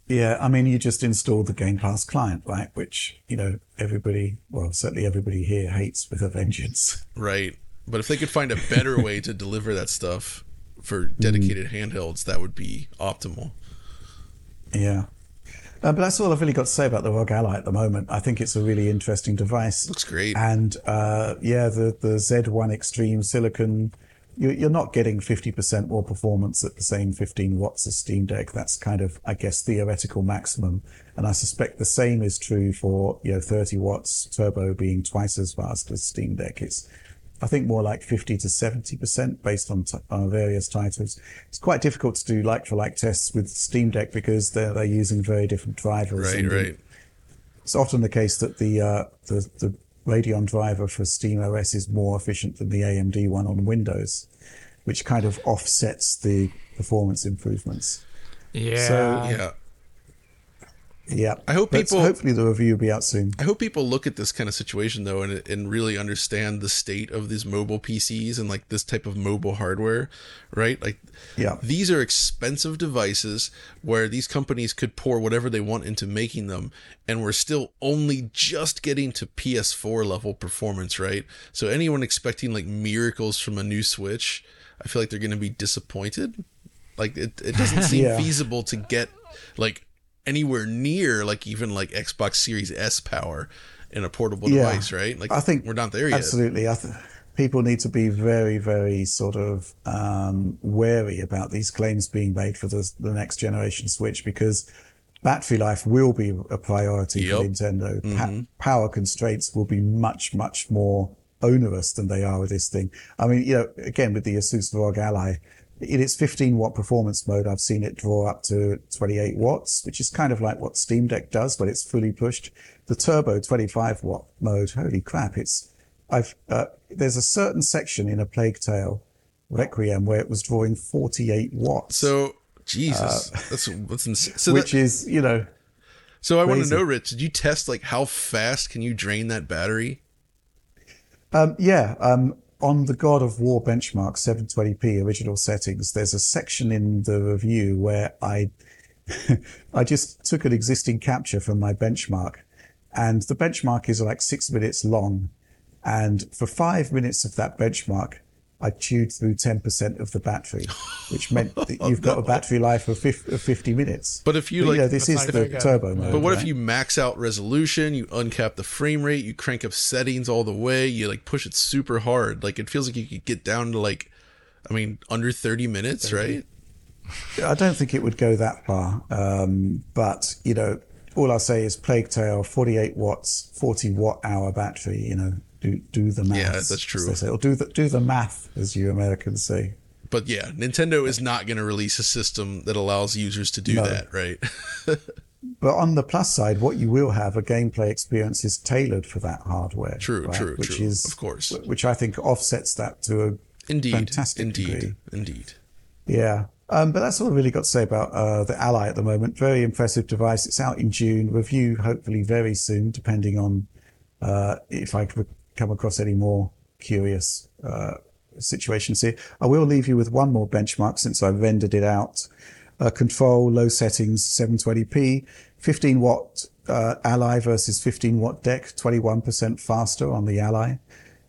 Yeah, I mean, you just installed the Game Pass client, right? Which, you know, everybody, well, certainly everybody here hates with a vengeance. Right. But if they could find a better way to deliver that stuff for dedicated handhelds, that would be optimal. Yeah. Uh, but that's all I've really got to say about the ROG Ally at the moment. I think it's a really interesting device. Looks great. And uh, yeah, the, the Z1 Extreme Silicon, you, you're not getting 50% more performance at the same 15 watts as Steam Deck. That's kind of, I guess, theoretical maximum. And I suspect the same is true for, you know, 30 watts turbo being twice as fast as Steam Deck. It's, I think more like 50 to 70% based on, t- on various titles. It's quite difficult to do like for like tests with Steam Deck because they're, they're using very different drivers. Right, and right. it's often the case that the uh, the the Radeon driver for Steam OS is more efficient than the AMD one on Windows, which kind of offsets the performance improvements. yeah. so- Yeah. Yeah, I hope people- hopefully the review will be out soon. I hope people look at this kind of situation though and and really understand the state of these mobile PCs and like this type of mobile hardware, right? Like Yeah. these are expensive devices where these companies could pour whatever they want into making them and we're still only just getting to PS4 level performance, right? So anyone expecting like miracles from a new Switch, I feel like they're going to be disappointed. Like it it doesn't seem Yeah. feasible to get like anywhere near like even like Xbox Series S power in a portable Yeah. device, right? Like I think we're not there yet. Absolutely, I th- people need to be very, very sort of um, wary about these claims being made for the, the next generation Switch because battery life will be a priority for Yep. Nintendo. Pa- power constraints will be much, much more onerous than they are with this thing. I mean, you know, again with the Asus ROG Ally. In its 15 watt performance mode, I've seen it draw up to 28 watts, which is kind of like what Steam Deck does, but it's fully pushed. The turbo 25 watt mode, holy crap, it's I've uh, there's a certain section in a Plague Tale Requiem where it was drawing 48 watts, So Jesus, that's that's insane. So, Uh, which that, is you know so I want to know, Rich, did you test like how fast can you drain that battery? um, yeah um, on the God of War benchmark 720p original settings. There's a section in the review where I I just took an existing capture from my benchmark, and the benchmark is like six minutes long, and for five minutes of that benchmark. I chewed through 10% of the battery, which meant that you've got a battery life of 50, of 50 minutes. But if you, like- know, this is the very turbo mode. But what if you max out resolution, you uncap the frame rate, you crank up settings all the way, you like push it super hard. Like it feels like you could get down to like I mean, under 30 minutes, right? I don't think it would go that far. Um, but, you know, all I'll say is Plague Tale, 48 watts, 40 watt hour battery, you know, do do the math. Yeah, that's true. they Say, or do the, do the math, as you Americans say. But yeah, Nintendo is not going to release a system that allows users to do No. that, right? But on the plus side, what you will have are gameplay experiences tailored for that hardware. True, true, which true. Is, Of course. Which I think offsets that to a indeed. fantastic indeed. degree. Indeed. Yeah. Um, but that's all I've really got to say about uh, the Ally at the moment. Very impressive device. It's out in June. Review hopefully very soon, depending on uh, if I could come across any more curious uh, situations here. I will leave you with one more benchmark since I've rendered it out. Uh, control, low settings, 720p, 15 watt uh, Ally versus 15 watt deck, 21% faster on the Ally.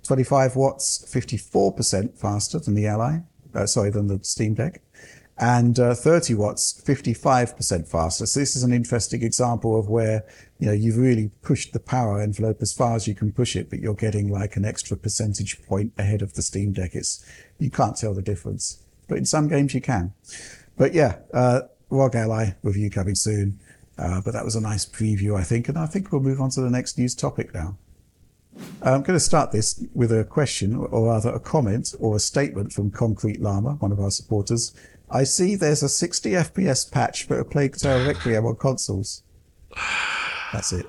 25 watts, 54% faster than the Ally, uh, sorry, than the Steam Deck, and uh, 30 watts, 55% faster. So this is an interesting example of where, you know, you've really pushed the power envelope as far as you can push it, but you're getting like an extra percentage point ahead of the Steam Deck. It's, you can't tell the difference, but in some games you can. But yeah, uh, ROG Ally review coming soon. Uh, but that was a nice preview, I think. And I think we'll move on to the next news topic now. I'm going to start this with a question, or rather a comment or a statement from Concrete Llama, one of our supporters. I see there's a 60 FPS patch for a Plague Tale Requiem on consoles. That's it.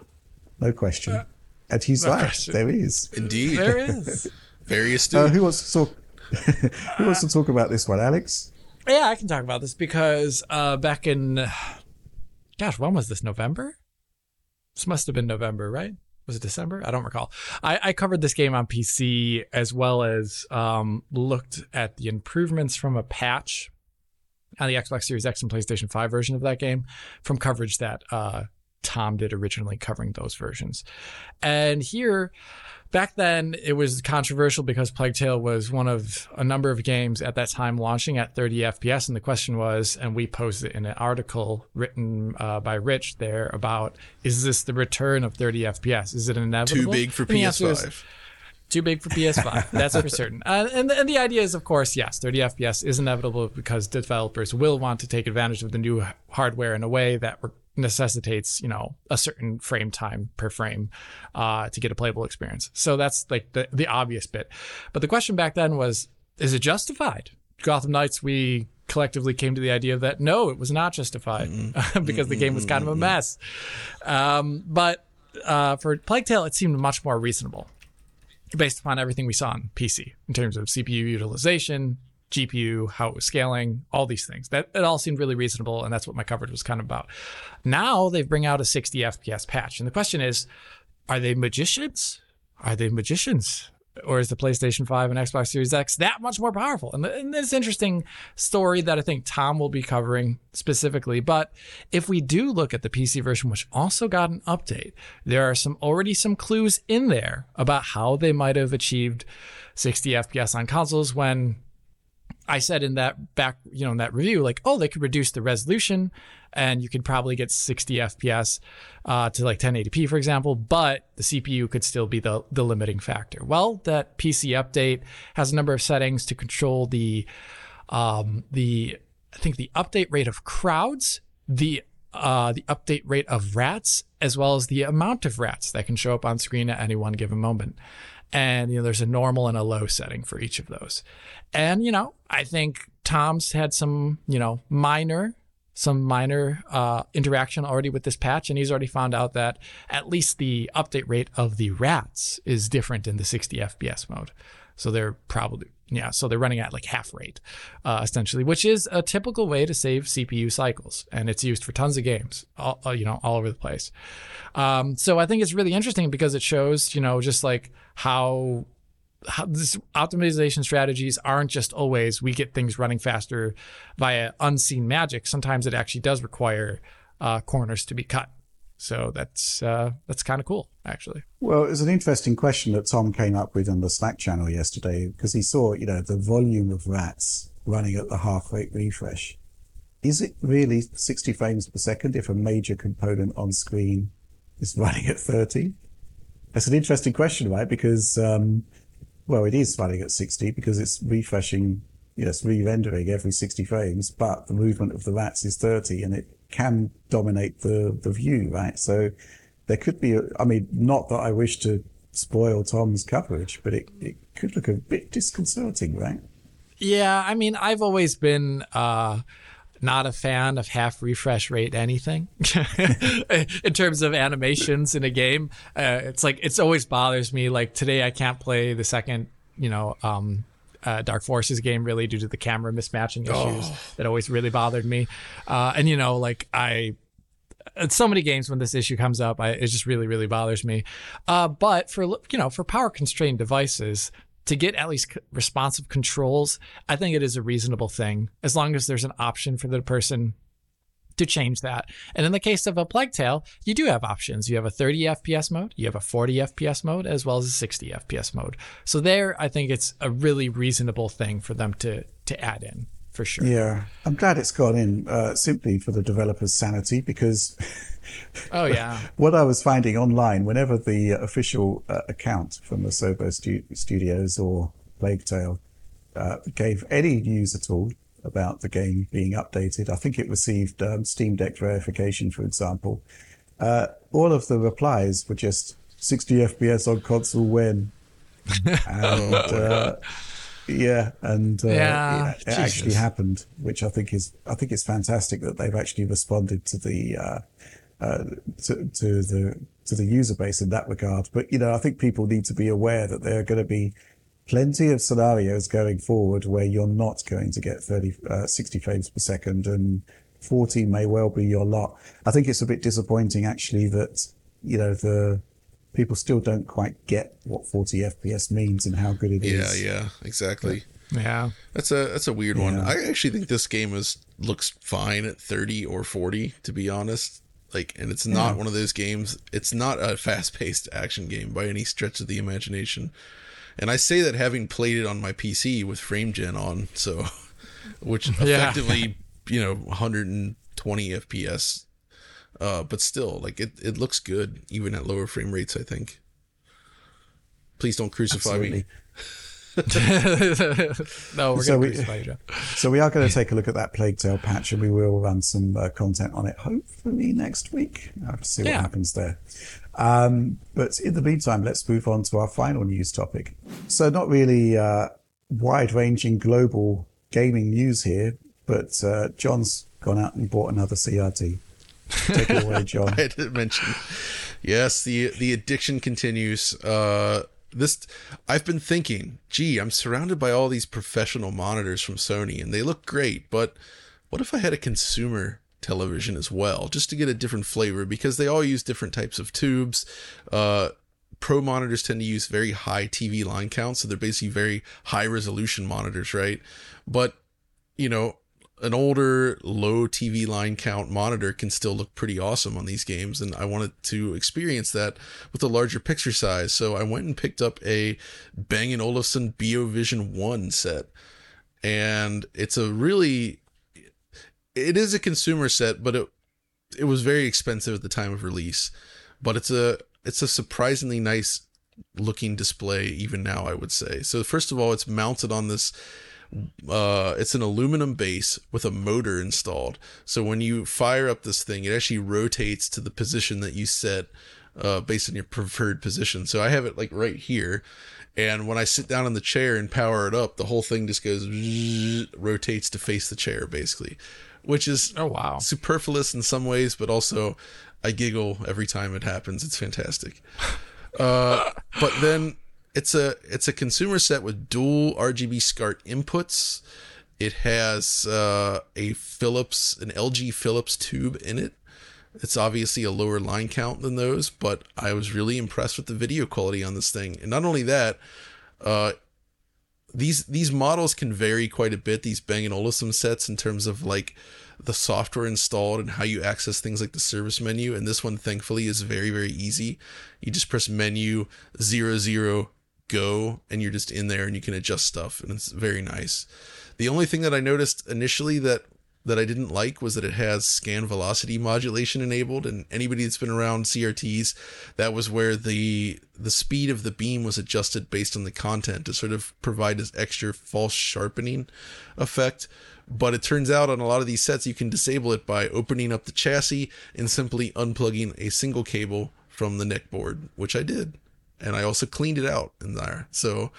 No question. And he's no right. question. There is. Indeed. There is. Very Uh, astute. who wants to talk? who wants to talk about this one, Alex? Yeah, I can talk about this because uh, back in, gosh, when was this? November? This must have been November, right? Was it December? I don't recall. I, I covered this game on PC as well as um, looked at the improvements from a patch on the Xbox Series X and PlayStation 5 version of that game from coverage that uh, Tom did originally covering those versions. And here, back then, it was controversial because Plague Tale was one of a number of games at that time launching at 30 FPS. And the question was, and we posted it in an article written uh, by Rich there about, is this the return of 30 FPS? Is it inevitable? Too big for And the answer is, PS5. Too big for PS5. That's for certain. Uh, and, and the idea is, of course, yes, 30 FPS is inevitable because developers will want to take advantage of the new hardware in a way that necessitates, you know, a certain frame time per frame uh, to get a playable experience. So that's like the, the obvious bit. But the question back then was, is it justified? Gotham Knights, we collectively came to the idea that no, it was not justified because the game was kind of a mess. Um, but uh, for Plague Tale, it seemed much more reasonable based upon everything we saw on PC in terms of CPU utilization, GPU, how it was scaling, all these things. That it all seemed really reasonable, and that's what my coverage was kind of about. Now they bring out a 60 FPS patch, and the question is, are they magicians? Are they magicians? Or is the PlayStation 5 and Xbox Series X that much more powerful? And, and this interesting story that I think Tom will be covering specifically. But if we do look at the PC version, which also got an update, there are some already some clues in there about how they might have achieved 60 FPS on consoles when I said in that back, you know, in that review, like, oh, they could reduce the resolution and you could probably get 60 FPS uh, to like 1080p, for example, but the CPU could still be the, the limiting factor. Well, that PC update has a number of settings to control the, um, the, I think the update rate of crowds, the uh, the update rate of rats, as well as the amount of rats that can show up on screen at any one given moment. And you know, there's a normal and a low setting for each of those. And you know, I think Tom's had some, you know, minor, some minor uh, interaction already with this patch, and he's already found out that at least the update rate of the rats is different in the 60 FPS mode. So they're probably yeah, so they're running at like half rate, uh, essentially, which is a typical way to save CPU cycles, and it's used for tons of games, all, uh, you know, all over the place. Um, so I think it's really interesting because it shows, you know, just like how how this optimization strategies aren't just always we get things running faster via unseen magic. Sometimes it actually does require uh, corners to be cut. So that's uh, that's kind of cool, actually. Well, it's an interesting question that Tom came up with on the Slack channel yesterday because he saw, you know, the volume of rats running at the half rate refresh. Is it really 60 frames per second if a major component on screen is running at 30? That's an interesting question, right? Because, um, well, it is running at 60 because it's refreshing yes, re-rendering every 60 frames, but the movement of the rats is 30 and it can dominate the, the view, right? So there could be, a, I mean, not that I wish to spoil Tom's coverage, but it, it could look a bit disconcerting, right? Yeah, I mean, I've always been uh, not a fan of half refresh rate anything in terms of animations in a game. Uh, it's like it's always bothers me. Like today, I can't play the second, you know, um, uh, Dark Forces game really due to the camera mismatching issues oh. that always really bothered me. Uh, and you know, like I so many games when this issue comes up, I, it just really, really bothers me. Uh, but for you know, for power constrained devices, to get at least responsive controls, I think it is a reasonable thing as long as there's an option for the person to change that. And in the case of a Plague Tale, you do have options. You have a 30 FPS mode, you have a 40 FPS mode, as well as a 60 FPS mode. So there, I think it's a really reasonable thing for them to to add in for sure. Yeah, I'm glad it's gone in uh, simply for the developer's sanity because. oh yeah. what I was finding online, whenever the official uh, account from the Asobo stu- Studios or Plague Tale uh, gave any news at all about the game being updated, I think it received um, Steam Deck verification, for example. Uh, all of the replies were just 60 FPS on console when. and uh, yeah, and uh, yeah, it, it actually happened, which I think is I think it's fantastic that they've actually responded to the uh, uh, to, to the to the user base in that regard. But you know, I think people need to be aware that there are going to be plenty of scenarios going forward where you're not going to get 30, uh, 60 frames per second, and 40 may well be your lot. I think it's a bit disappointing actually that you know the people still don't quite get what 40 FPS means and how good it is. yeah, yeah, Yeah, exactly. Yeah. That's a that's a weird yeah. one. I actually think this game is looks fine at 30 or 40 to be honest. Like and it's not yeah. one of those games. It's not a fast-paced action game by any stretch of the imagination. And I say that having played it on my PC with frame gen on, so which effectively, yeah. you know, 120 FPS uh, but still, like it, it looks good even at lower frame rates. I think. Please don't crucify Absolutely. me. no, we're so going to crucify you. So we are going to take a look at that Plague Tale patch, and we will run some uh, content on it. Hopefully next week. I have to see yeah. what happens there. Um, but in the meantime, let's move on to our final news topic. So not really uh, wide-ranging global gaming news here, but uh, John's gone out and bought another CRT. Take it away, John. I didn't mention. Yes, the the addiction continues. Uh, this I've been thinking, gee, I'm surrounded by all these professional monitors from Sony, and they look great. But what if I had a consumer television as well, just to get a different flavor? Because they all use different types of tubes. Uh, pro monitors tend to use very high TV line counts, so they're basically very high resolution monitors, right? But you know, an older low TV line count monitor can still look pretty awesome on these games and I wanted to experience that with a larger picture size. So I went and picked up a Bang & Olufsen BeoVision 1 set and it's a really it is a consumer set but it it was very expensive at the time of release. But it's a it's a surprisingly nice looking display even now I would say. So first of all it's mounted on this uh, it's an aluminum base with a motor installed. So when you fire up this thing, it actually rotates to the position that you set uh, based on your preferred position. So I have it like right here. And when I sit down in the chair and power it up, the whole thing just goes rotates to face the chair, basically, which is oh wow superfluous in some ways, but also I giggle every time it happens. It's fantastic. Uh, but then it's a it's a consumer set with dual RGB SCART inputs. It has uh, a Philips, an LG Philips tube in it. It's obviously a lower line count than those, but I was really impressed with the video quality on this thing. And not only that, uh, these these models can vary quite a bit. These Bang & Olufsen sets in terms of like the software installed and how you access things like the service menu. And this one, thankfully, is very very easy. You just press menu zero zero go and you're just in there and you can adjust stuff and it's very nice. The only thing that I noticed initially that that I didn't like was that it has scan velocity modulation enabled, and anybody that's been around CRTs, that was where the the speed of the beam was adjusted based on the content to sort of provide this extra false sharpening effect. But it turns out on a lot of these sets, you can disable it by opening up the chassis and simply unplugging a single cable from the neck board, which I did. And I also cleaned it out in there. So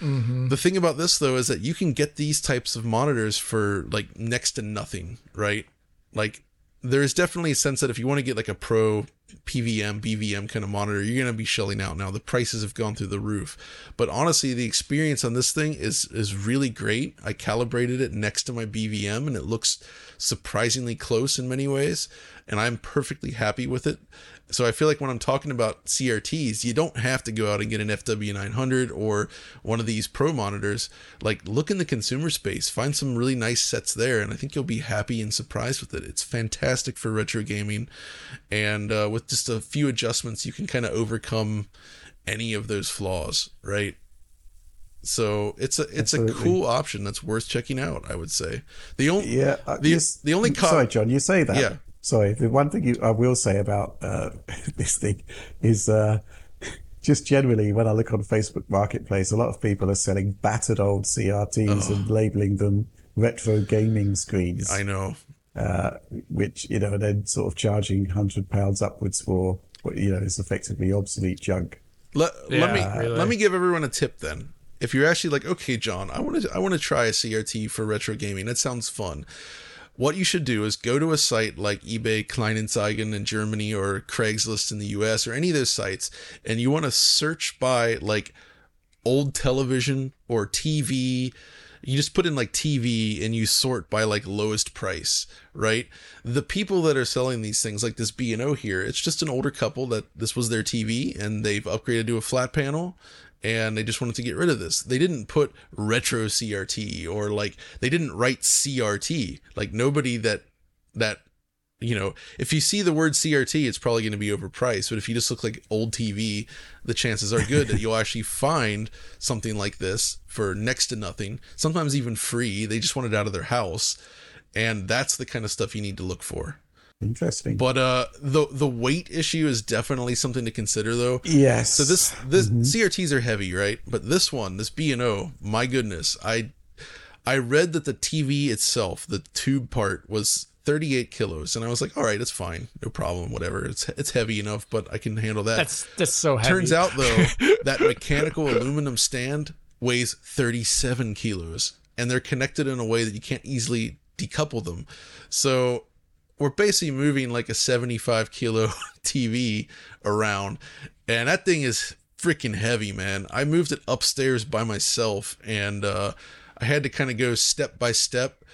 mm-hmm. the thing about this though is that you can get these types of monitors for like next to nothing, right? Like there is definitely a sense that if you want to get like a pro PVM, BVM kind of monitor, you're going to be shelling out now. The prices have gone through the roof. But honestly, the experience on this thing is is really great. I calibrated it next to my BVM and it looks surprisingly close in many ways, and I'm perfectly happy with it. So I feel like when I'm talking about CRTs, you don't have to go out and get an FW900 or one of these pro monitors. Like look in the consumer space, find some really nice sets there, and I think you'll be happy and surprised with it. It's fantastic for retro gaming, and uh, with just a few adjustments, you can kind of overcome any of those flaws, right? So it's a it's Absolutely. a cool option that's worth checking out. I would say the only Yeah, uh, the the only co- sorry, John, you say that. Yeah. Sorry, the one thing you, I will say about uh, this thing is uh, just generally when I look on Facebook Marketplace, a lot of people are selling battered old CRTs and labeling them retro gaming screens, I know uh, which you know, and then sort of charging hundred pounds upwards for what you know is effectively obsolete junk. Let, let me really. let me give everyone a tip then. If you're actually like, okay, John, I want to I want to try a CRT for retro gaming. That sounds fun. What you should do is go to a site like eBay Kleinanzeigen in Germany or Craigslist in the US or any of those sites, and you want to search by like old television or TV. You just put in like TV and you sort by like lowest price, right? The people that are selling these things, like this B and O here, it's just an older couple that this was their TV and they've upgraded to a flat panel and they just wanted to get rid of this. They didn't put retro CRT or like they didn't write CRT. Like nobody that that you know, if you see the word CRT, it's probably going to be overpriced. But if you just look like old TV, the chances are good that you'll actually find something like this for next to nothing, sometimes even free. They just want it out of their house. And that's the kind of stuff you need to look for. Interesting. But uh the the weight issue is definitely something to consider though. yes. So this this CRTs are heavy, right? But this one, this B and O, my goodness, I I read that the TV itself, the tube part, was 38 kilos, and I was like, all right, it's fine, no problem, whatever. It's it's heavy enough, but I can handle that. That's that's so heavy. Turns out though, that mechanical aluminum stand weighs 37 kilos, and they're connected in a way that you can't easily decouple them. So we're basically moving like a 75 kilo TV around, and that thing is freaking heavy, man. I moved it upstairs by myself, and uh, I had to kind of go step by step.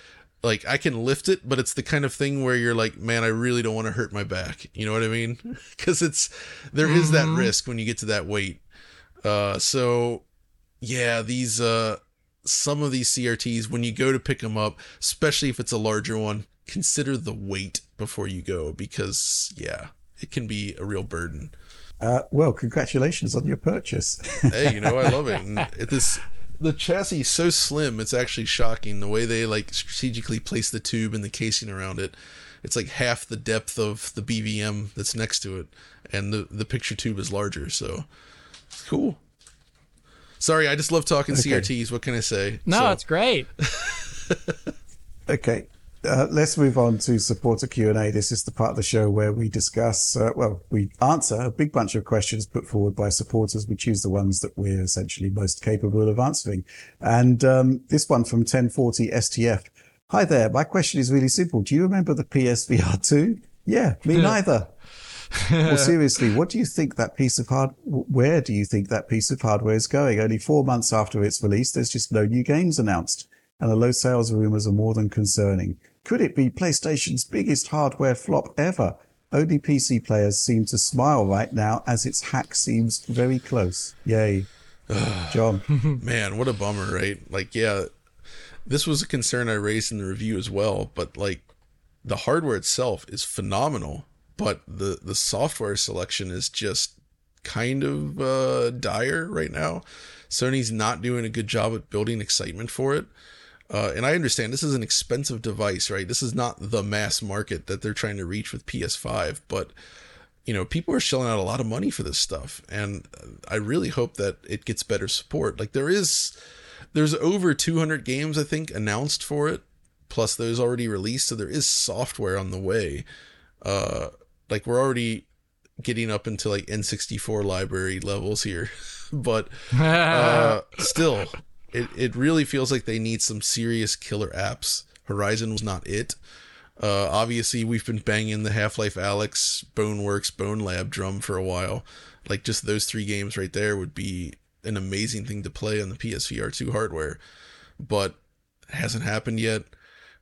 Like I can lift it, but it's the kind of thing where you're like, man, I really don't want to hurt my back. You know what I mean? Because it's there is that risk when you get to that weight. Uh, so yeah, these uh, some of these CRTs when you go to pick them up, especially if it's a larger one, consider the weight before you go because yeah, it can be a real burden. uh, well, congratulations on your purchase. hey, you know I love it. And it this the chassis is so slim, it's actually shocking the way they like strategically place the tube and the casing around it. It's like half the depth of the BVM that's next to it, and the the picture tube is larger. So it's cool. Sorry, I just love talking CRTs. What can I say? no, So- it's great. Okay, uh, let's move on to supporter Q and A. This is the part of the show where we discuss, uh, well, we answer a big bunch of questions put forward by supporters. We choose the ones that we're essentially most capable of answering. And um, this one from 1040 STF. Hi there. My question is really simple. Do you remember the PSVR 2? Yeah, me neither. well, seriously, what do you think that piece of hard? Where do you think that piece of hardware is going? Only four months after its release, there's just no new games announced, and the low sales rumors are more than concerning. Could it be PlayStation's biggest hardware flop ever? Only PC players seem to smile right now as its hack seems very close. Yay. John. Man, what a bummer, right? Like, yeah, this was a concern I raised in the review as well, but like the hardware itself is phenomenal, but the the software selection is just kind of uh dire right now. Sony's not doing a good job at building excitement for it. Uh, and I understand this is an expensive device, right? This is not the mass market that they're trying to reach with PS5, but you know, people are shelling out a lot of money for this stuff, and I really hope that it gets better support. Like there is, there's over 200 games I think announced for it, plus those already released, so there is software on the way. Uh, like we're already getting up into like N64 library levels here, but uh, still, it it really feels like they need some serious killer apps. Horizon was not it. Uh, obviously, we've been banging the Half Life Alyx, Boneworks, Bone Lab drum for a while. Like, just those three games right there would be an amazing thing to play on the PSVR 2 hardware. But hasn't happened yet.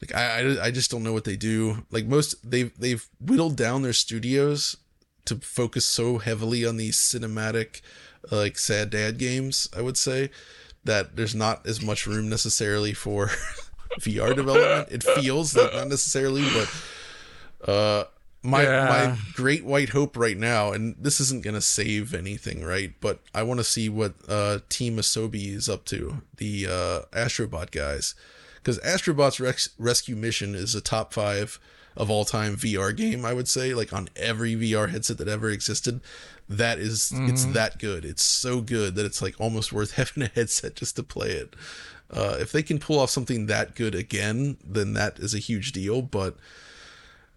Like, I, I, I just don't know what they do. Like, most, they've, they've whittled down their studios to focus so heavily on these cinematic, uh, like, sad dad games, I would say, that there's not as much room necessarily for. VR development. It feels like not necessarily, but uh, my Yeah. my great white hope right now, and this isn't gonna save anything, right? But I want to see what uh, Team Asobi is up to, the uh, Astrobot guys, because Astrobot's Rex- Rescue Mission is a top five of all time VR game. I would say, like on every VR headset that ever existed. That is- it's that good. It's so good that it's like almost worth having a headset just to play it. Uh, if they can pull off something that good again, then that is a huge deal. But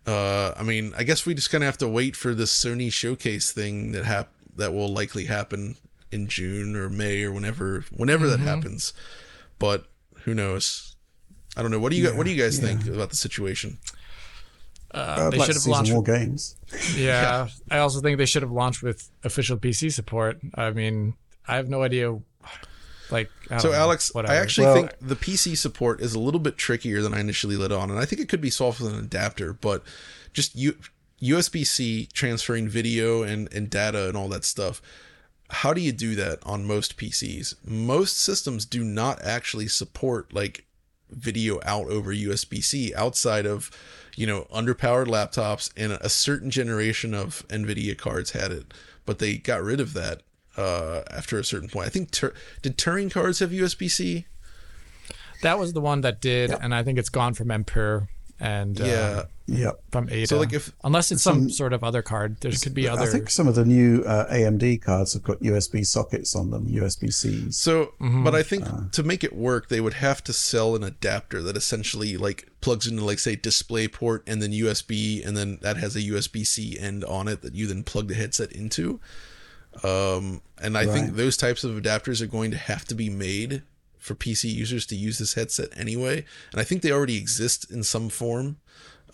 uh, I mean, I guess we just kind of have to wait for this Sony showcase thing that hap- that will likely happen in June or May or whenever whenever that happens. But who knows? I don't know. What do you gu- what do you guys think about the situation? Uh, I'd they like should have launched. more games. Yeah, I also think they should have launched with official PC support. I mean, I have no idea. Like, I So don't know, Alex, whatever. I actually Well- think the PC support is a little bit trickier than I initially let on, and I think it could be solved with an adapter. But just U- USB-C transferring video and and data and all that stuff. How do you do that on most PCs? Most systems do not actually support like video out over USB-C outside of you know underpowered laptops and a certain generation of Nvidia cards had it, but they got rid of that uh, after a certain point. I think Tur- did Turing cards have USB-C? that was the one that did, and I think it's gone from Ampere and uh, Yeah. Yep. from Ada. So, like, if- unless it's some sort of other card, there could be other. I think some of the new uh, AMD cards have got USB sockets on them, USB C. So, but I think to make it work, they would have to sell an adapter that essentially like plugs into like say DisplayPort and then USB, and then that has a USB C end on it that you then plug the headset into. Um, and I think those types of adapters are going to have to be made for PC users to use this headset anyway. And I think they already exist in some form,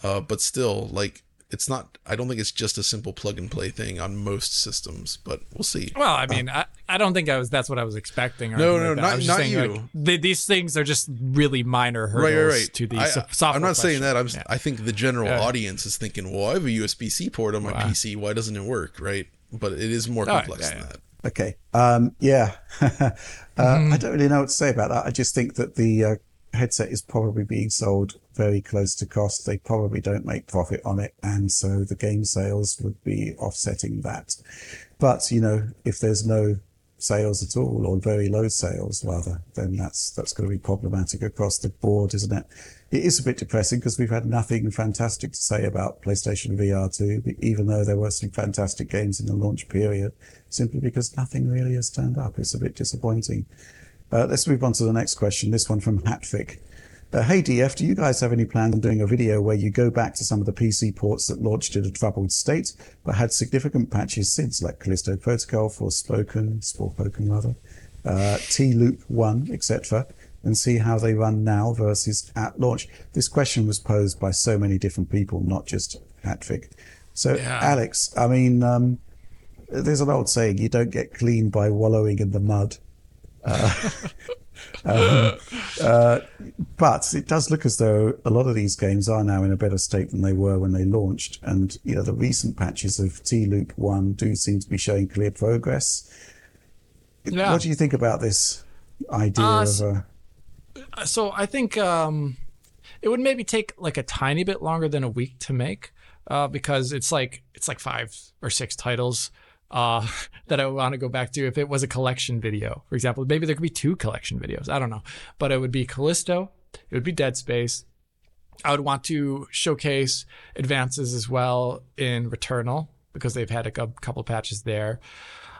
uh, but still, like it's not. I don't think it's just a simple plug and play thing on most systems, but we'll see. well, I mean, I, I don't think I was. That's what I was expecting. No, no, like not- not saying, you. Like, th- these things are just really minor hurdles right, right, right. to the I, software. I'm not saying that. I'm. Yeah. I think the general Yeah. audience is thinking, "Well, I have a USB C port on my Wow. PC. Why doesn't it work?" Right? But it is more Oh, complex yeah, than that. Okay. Um, yeah. uh, Mm-hmm. I don't really know what to say about that. I just think that the uh, headset is probably being sold very close to cost. They probably don't make profit on it. And so the game sales would be offsetting that. But, you know, if there's no sales at all or very low sales rather, then that's, that's going to be problematic across the board, isn't it? It is a bit depressing because we've had nothing fantastic to say about PlayStation VR 2, even though there were some fantastic games in the launch period, simply because nothing really has turned up. It's a bit disappointing. Uh, let's move on to the next question. This one from Hatfic. Uh, hey DF, do you guys have any plans on doing a video where you go back to some of the PC ports that launched in a troubled state but had significant patches since, like Callisto Protocol, Forspoken, Spoken rather, uh, T-Loop 1, etc., and see how they run now versus at launch? This question was posed by so many different people, not just Hatfic. So, Yeah. Alex, I mean, um, there's an old saying, you don't get clean by wallowing in the mud. But it does look as though a lot of these games are now in a better state than they were when they launched. And, you know, the recent patches of T Loop 1 do seem to be showing clear progress. Yeah. What do you think about this idea Uh, of s- a. so I think um, it would maybe take like a tiny bit longer than a week to make, uh, because it's like it's like five or six titles uh, that I want to go back to. If it was a collection video, for example, maybe there could be two collection videos. I don't know, but it would be Callisto, it would be Dead Space. I would want to showcase advances as well in Returnal because they've had a couple patches there.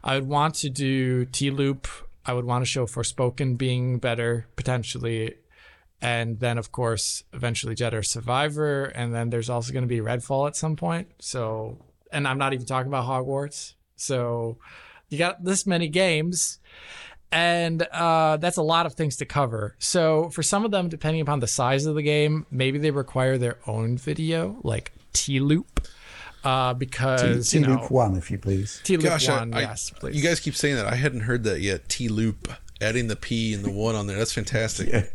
I would want to do T Loop. I would want to show Forspoken being better potentially. And then, of course, eventually Jedi Survivor. And then there's also going to be Redfall at some point. So, and I'm not even talking about Hogwarts. So, you got this many games and uh, that's a lot of things to cover. So for some of them, depending upon the size of the game, maybe they require their own video, like T Loop, uh, because T you know, Loop One, if you please. T Loop Gosh, One, I- yes, please. You guys keep saying that. I hadn't heard that yet. T loop, adding the P and the one on there. That's fantastic. Yeah.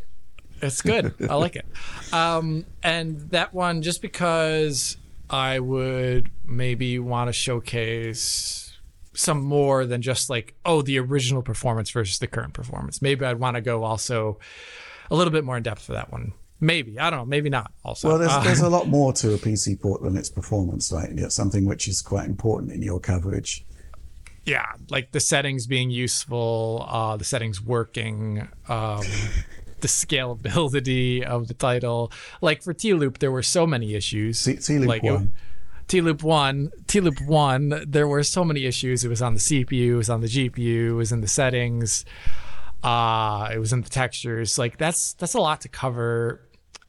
It's good. I like it. Um, and that one, just because I would maybe want to showcase some more than just like, oh, the original performance versus the current performance. Maybe I'd want to go also a little bit more in depth for that one. Maybe. I don't know. Maybe not also. Well, there's, Uh, there's a lot more to a PC port than its performance, right? It's something which is quite important in your coverage. yeah, like the settings being useful, uh, the settings working, um, the scalability of the title. Like for T Loop, there were so many issues. T- T-Loop like 1. T Loop One, T Loop One, there were so many issues. It was on the CPU, it was on the GPU, it was in the settings, uh, it was in the textures. Like that's that's a lot to cover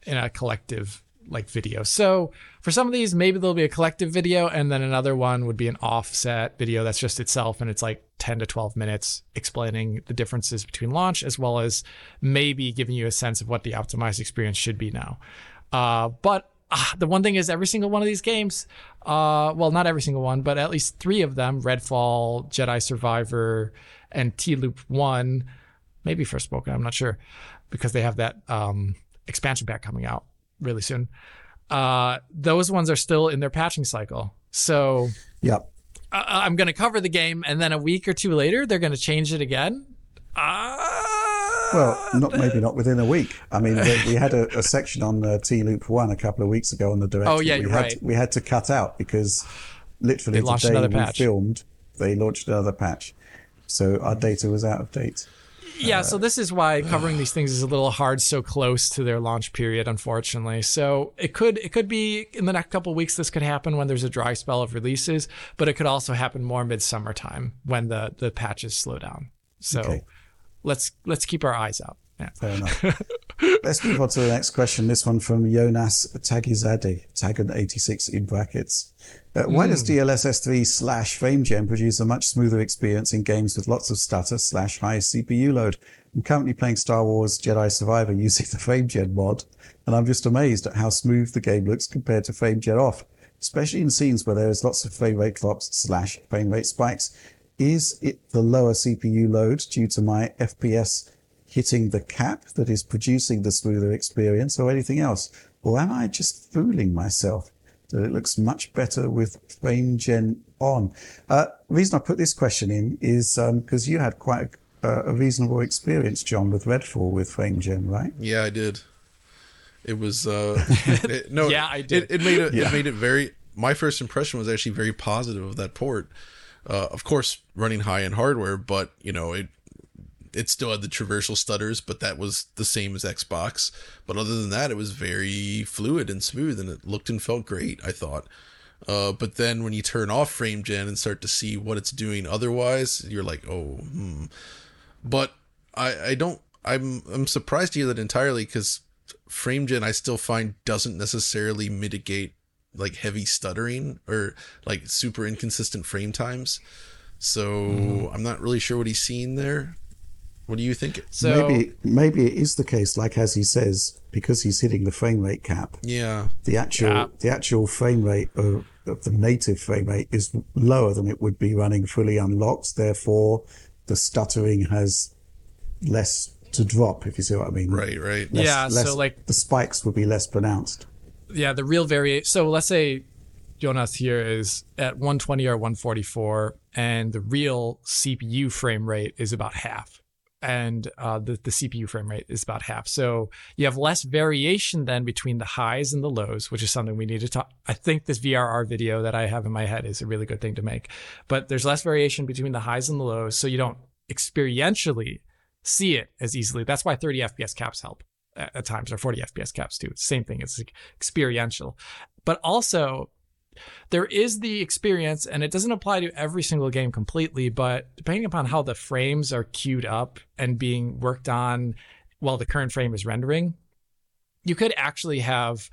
in a collective like video. So for some of these, maybe there'll be a collective video, and then another one would be an offset video that's just itself, and it's like 10 to 12 minutes explaining the differences between launch as well as maybe giving you a sense of what the optimized experience should be now. Uh, but ah, the one thing is, every single one of these games, uh, well, not every single one, but at least three of them Redfall, Jedi Survivor, and T Loop 1, maybe Forspoken, I'm not sure, because they have that um, expansion pack coming out really soon. Uh, those ones are still in their patching cycle. So Yep. uh, I'm going to cover the game, and then a week or two later, they're going to change it again. Uh, Well, not maybe not within a week. I mean, we, we had a, a section on uh, T Loop One a couple of weeks ago on the direct. Oh, yeah, we had right. we had to cut out because literally They the day we patch. filmed, they launched another patch, so our data was out of date. Yeah, so this is why covering these things is a little hard so close to their launch period, unfortunately. So it could it could be in the next couple of weeks. This could happen when there's a dry spell of releases, but it could also happen more midsummer time when the the patches slow down. So Okay. let's let's keep our eyes out. Yeah. Fair enough. Let's move on to the next question. This one from Jonas Tagizade, Tagan86 in brackets. Uh, why does DLSS3 slash FrameGen produce a much smoother experience in games with lots of stutter slash high CPU load? I'm currently playing Star Wars Jedi Survivor using the FrameGen mod, and I'm just amazed at how smooth the game looks compared to FrameGen off, especially in scenes where there is lots of frame rate drops slash frame rate spikes. Is it the lower CPU load due to my FPS hitting the cap that is producing the smoother experience or anything else? Or am I just fooling myself that it looks much better with frame gen on? Uh, the reason I put this question in is because you had quite a, a reasonable experience, John, with Redfall with frame gen, right? Yeah, I did. It was uh it- no Yeah, I did. It, it made it Yeah. it made it very my first impression was actually very positive of that port. Uh of course running high end hardware, but you know, it it still had the traversal stutters, but that was the same as Xbox. But other than that, it was very fluid and smooth and it looked and felt great, I thought. Uh, but then when you turn off frame gen and start to see what it's doing otherwise, you're like, oh, hmm. But I, I don't. I'm I'm surprised to hear that entirely because frame gen I still find doesn't necessarily mitigate like heavy stuttering or like super inconsistent frame times. So I'm not really sure what he's seeing there. What do you think? So maybe maybe it is the case, like as he says, because he's hitting the frame rate cap. Yeah, The actual Yeah. the actual frame rate of, of the native frame rate is lower than it would be running fully unlocked. Therefore, the stuttering has less to drop. If you see what I mean. right, right. Less- Yeah, so, like- the spikes would be less pronounced. yeah, the real variation. So let's say Jonas here is at 120 or 144, and the real CPU frame rate is about half, and uh, the the CPU frame rate is about half. So you have less variation then between the highs and the lows, which is something we need to talk. I think this VRR video that I have in my head is a really good thing to make, but there's less variation between the highs and the lows, so you don't experientially see it as easily. That's why 30 FPS caps help. at, times, or 40 FPS caps too. Same thing. It's experiential, but also there is the experience, and it doesn't apply to every single game completely, but depending upon how the frames are queued up and being worked on while the current frame is rendering, you could actually have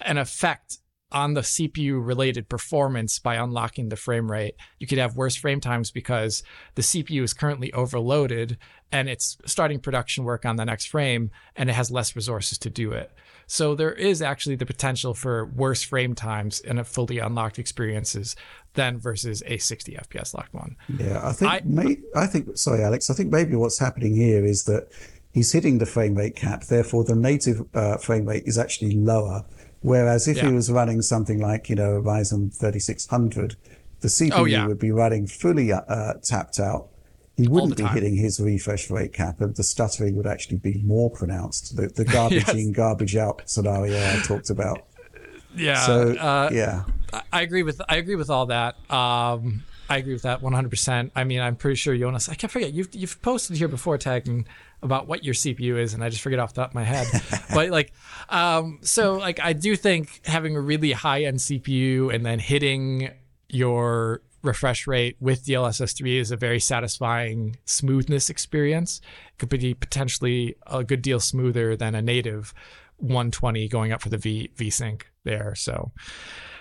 an effect on the CPU related performance by unlocking the frame rate. You could have worse frame times because the CPU is currently overloaded and it's starting production work on the next frame and it has less resources to do it. So there is actually the potential for worse frame times in a fully unlocked experiences than versus a 60 FPS locked one. Yeah, I think I- may, I think sorry Alex, I think maybe what's happening here is that he's hitting the frame rate cap, therefore the native uh, frame rate is actually lower. Whereas if he was running something like, you know, a Ryzen 3600, the CPU Oh, yeah. would be running fully uh, tapped out. He wouldn't be hitting his refresh rate cap, and the stuttering would actually be more pronounced. The, the garbage Yes. in, garbage out scenario I talked about. Yeah. So, uh, yeah. I- I agree with I agree with all that. Um, I agree with that 100%. I mean, I'm pretty sure Jonas. I can't forget you've you've posted here before tagging about what your CPU is, and I just forget off the top of my head. but like, um, so like I do think having a really high end CPU and then hitting your refresh rate with DLSS 3 is a very satisfying smoothness experience. It could be potentially a good deal smoother than a native 120 going up for the V V sync there. So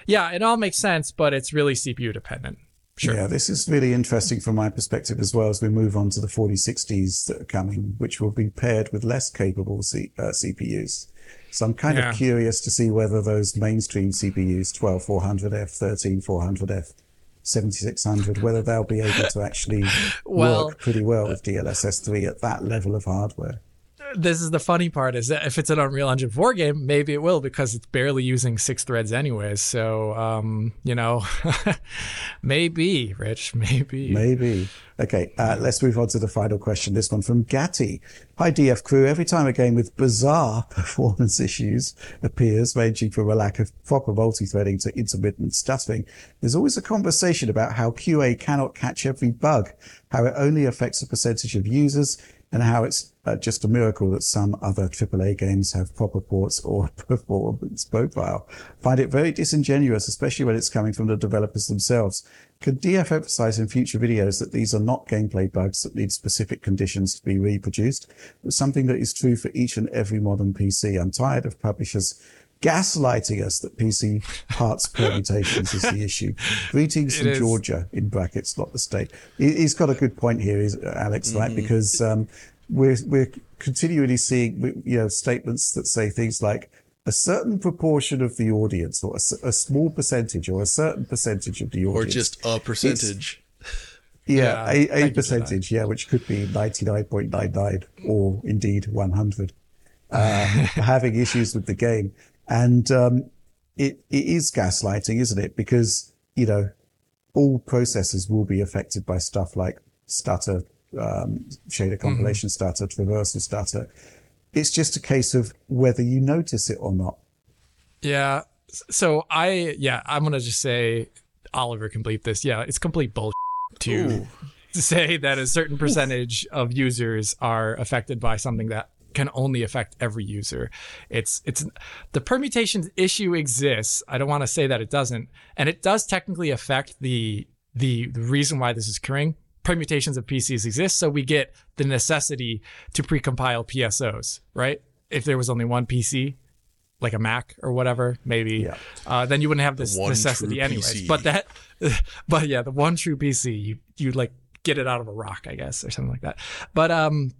yeah, it all makes sense, but it's really CPU dependent. Sure. Yeah, this is really interesting from my perspective as well as we move on to the 4060s that are coming, which will be paired with less capable C- uh, CPUs. So I'm kind Yeah. of curious to see whether those mainstream CPUs, 12400F, 13400F, 7600, whether they'll be able to actually Well, work pretty well with DLSS 3 at that level of hardware. This is the funny part is that if it's an Unreal Engine 4 game, maybe it will because it's barely using six threads anyways. So, um, you know, maybe, Rich, maybe. Maybe. Okay, uh, let's move on to the final question. This one from Gatti. Hi, DF crew. Every time a game with bizarre performance issues appears, ranging from a lack of proper multi-threading to intermittent stuttering, there's always a conversation about how QA cannot catch every bug, how it only affects a percentage of users, and how it's uh, just a miracle that some other AAA games have proper ports or performance profile. Find it very disingenuous, especially when it's coming from the developers themselves. Could DF emphasize in future videos that these are not gameplay bugs that need specific conditions to be reproduced, but something that is true for each and every modern PC? I'm tired of publishers gaslighting us that PC parts permutations is the issue. Greetings from. Georgia, in brackets, not the state. He- He's got a good point here, is Alex, right? Because um, we're we're continually seeing you know statements that say things like a certain proportion of the audience, or a small percentage, or a certain percentage of the audience. or just a percentage. yeah, Yeah, a, a percentage, yeah, which could be ninety nine point nine nine, or indeed one hundred, uh, having issues with the game, and um, it it is gaslighting, isn't it? Because you know all processors will be affected by stuff like stutter, um, shader compilation stutter, traversal stutter. It's just a case of whether you notice it or not. Yeah. So I, yeah, I'm going to just say Oliver can bleep this. Yeah, it's complete bullshit to, to say that a certain percentage of users are affected by something that can only affect every user. It's it's the permutations issue exists. I don't want to say that it doesn't, and it does technically affect the the, the reason why this is occurring. Permutations of PCs exist, so we get the necessity to precompile PSOs, right? If there was only one PC, like a Mac or whatever, maybe, Yeah. uh, then you wouldn't have this necessity true anyways. PC. But that, but yeah, the one true PC, you you like get it out of a rock, I guess, or something like that. But um,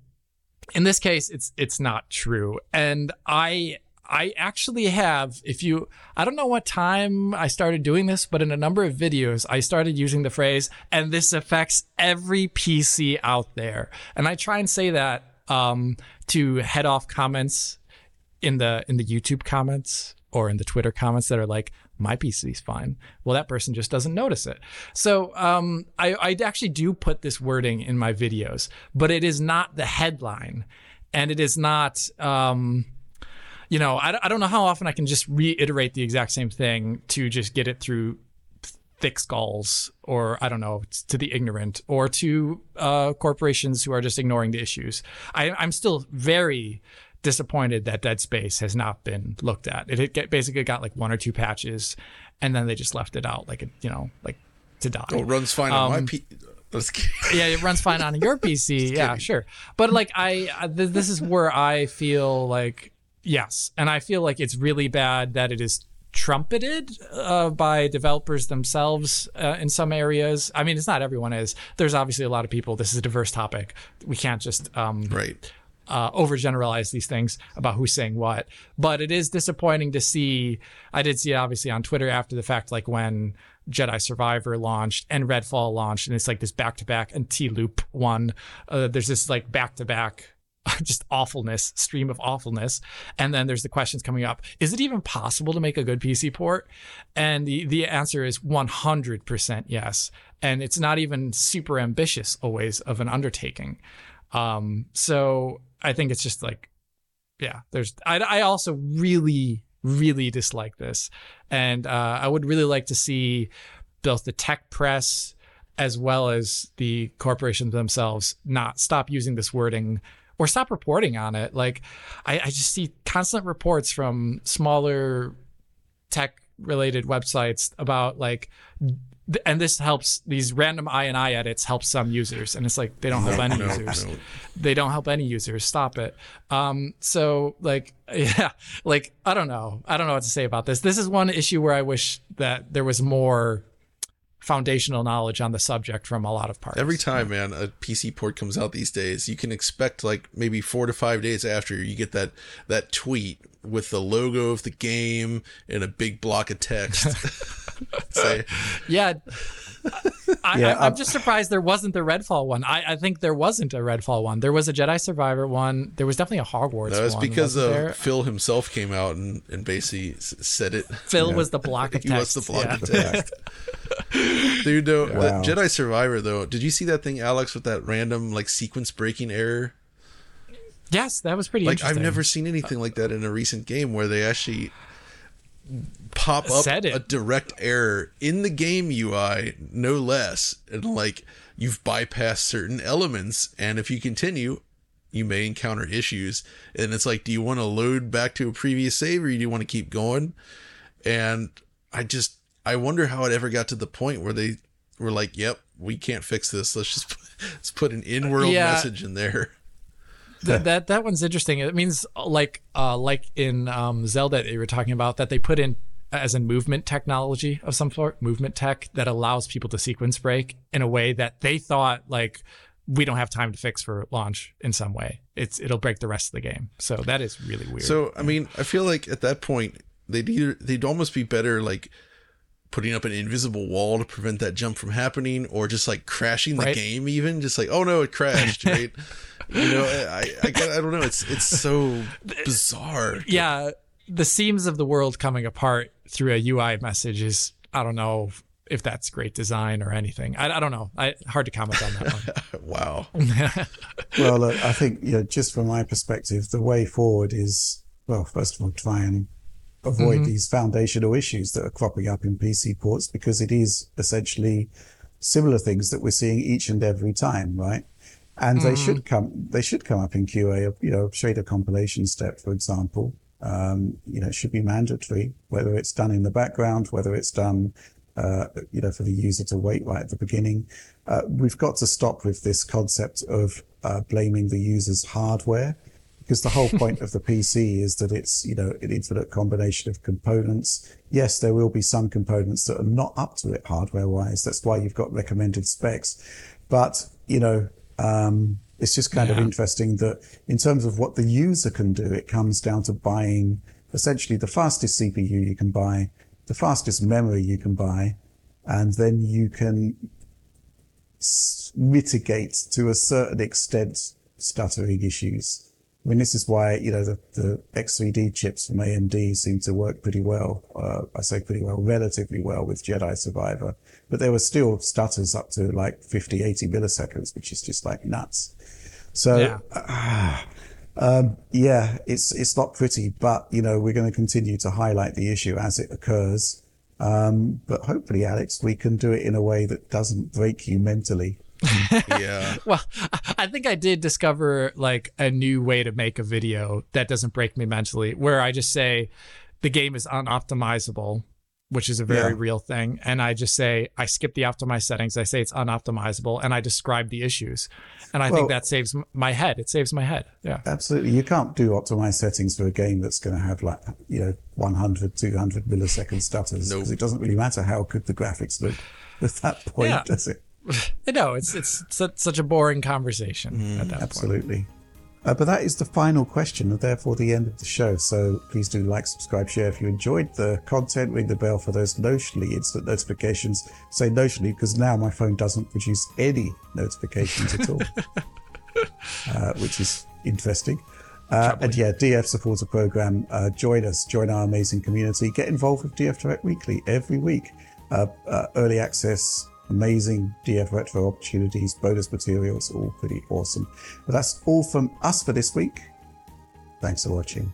in this case, it's it's not true, and I I actually have. If you, I don't know what time I started doing this, but in a number of videos, I started using the phrase, and this affects every PC out there, and I try and say that um to head off comments in the in the YouTube comments or in the Twitter comments that are like my PC is fine. Well, that person just doesn't notice it. So um, I, I actually do put this wording in my videos, but it is not the headline, and it is not. Um, you know, I, I don't know how often I can just reiterate the exact same thing to just get it through thick skulls or I don't know to the ignorant or to uh, corporations who are just ignoring the issues. I, I'm still very disappointed that Dead Space has not been looked at. It get, basically got like one or two patches, and then they just left it out, like you know, like to die. Oh, it runs fine on my Um, P. yeah, it runs fine on your PC. yeah, sure. But like I, I- th- this is where I feel like yes, and I feel like it's really bad that it is trumpeted uh, by developers themselves uh, in some areas. I mean, it's not everyone is. There's obviously a lot of people. This is a diverse topic. We can't just um, right. uh, overgeneralize these things about who's saying what. But it is disappointing to see. I did see it obviously on Twitter after the fact, like when Jedi Survivor launched and Redfall launched, and it's like this back to back and T Loop one. Uh, there's this like back to back. Just awfulness, stream of awfulness, and then there's the questions coming up: Is it even possible to make a good PC port? And the the answer is 100% yes. And it's not even super ambitious always of an undertaking. Um, so I think it's just like, yeah, there's, I, I also really, really dislike this. And uh, I would really like to see both the tech press as well as the corporations themselves not stop using this wording or stop reporting on it. Like, I, I just see constant reports from smaller tech related websites about like and this helps these random INI edits help some users. And it's like they don't help any no, users. no. they don't help any users. Stop it. Um so like yeah like i don't know. I don't know what to say about this. This is one issue where i wish that there was more foundational knowledge on the subject from a lot of parts. Every time, man, a PC port comes out these days, you can expect like maybe four to five days after you get that that tweet with the logo of the game and a big block of text. Say, Yeah. I, Yeah, I, I'm um, just surprised there wasn't the Redfall one. I, I think there wasn't a Redfall one. There was a Jedi Survivor one. There was definitely a Hogwarts that was one. because wasn't uh. Phil himself came out and, and basically said it. Phil was the block of he was the block yeah. of text. Dude, though, Wow. Jedi Survivor, though, did you see that thing, Alex, with that random like sequence breaking error? Yes, that was pretty Like I've never seen anything like that in a recent game where they actually pop up a direct error in the game UI, no less, and like you've bypassed certain elements, and if you continue, you may encounter issues. And it's like, do you want to load back to a previous save, or do you want to keep going? And I just I wonder how it ever got to the point where they were like, "Yep, we can't fix this. Let's just let's put an in-world Yeah. message in there." Th- that that one's interesting. It means like uh, like in um, Zelda that you were talking about that they put in as in movement technology of some sort, movement tech that allows people to sequence break in a way that they thought like we don't have time to fix for launch in some way. It's it'll break the rest of the game. So that is really weird. So I mean, I feel like at that point they'd either they'd almost be better like putting up an invisible wall to prevent that jump from happening, or just like crashing the Right. game. Even just like, oh no, it crashed, right? You know, I I, I don't know. It's it's so bizarre. yeah, the seams of the world coming apart through a UI message is I don't know if that's great design or anything. I, I don't know. I hard to comment on that one. Wow. Well, look, I think you know, just from my perspective, the way forward is well, first of all, try and avoid mm-hmm. these foundational issues that are cropping up in PC ports because it is essentially similar things that we're seeing each and every time, right? And they should come, they should come up in QA. You know, shader compilation step, for example. Um, you know, it should be mandatory, whether it's done in the background, whether it's done uh, you know, for the user to wait right at the beginning. Uh, we've got to stop with this concept of uh, blaming the user's hardware because the whole point of the PC is that it's, you know, an infinite combination of components. Yes, there will be some components that are not up to it hardware wise. That's why you've got recommended specs. But, you know, um, it's just kind of interesting that in terms of what the user can do, it comes down to buying essentially the fastest CPU you can buy, the fastest memory you can buy, and then you can s- mitigate to a certain extent stuttering issues. I mean, this is why, you know, the, the X3D chips from AMD seem to work pretty well. Uh, I say pretty well, relatively well with Jedi Survivor, but there were still stutters up to like 50, 80 milliseconds, which is just like nuts. So, Yeah. um, yeah, it's it's not pretty, but you know we're going to continue to highlight the issue as it occurs. Um, but hopefully, Alex, we can do it in a way that doesn't break you mentally. yeah. Well, I think I did discover like a new way to make a video that doesn't break me mentally, where I just say the game is unoptimizable, which is a very Yeah. real thing. And I just say, I skip the optimized settings. I say it's unoptimizable and I describe the issues. And I Well- think that saves my head. It saves my head. Yeah. Absolutely. You can't do optimized settings for a game that's going to have like, you know, 100, 200 millisecond stutters. Nope. Because it doesn't really matter how good the graphics look at that point, Yeah. does it? No, it's it's such, such a boring conversation at that point. Absolutely. Uh, but that is the final question and therefore the end of the show. So please do like, subscribe, share if you enjoyed the content. Ring the bell for those notionally instant notifications. Say notionally because now my phone doesn't produce any notifications at all, uh, which is interesting. Uh, and yeah, DF supporter program. Uh, join us, join our amazing community. Get involved with DF Direct Weekly every week. Uh, uh, early access, amazing DF retro opportunities, bonus materials, all pretty awesome. But that's all from us for this week. Thanks for watching.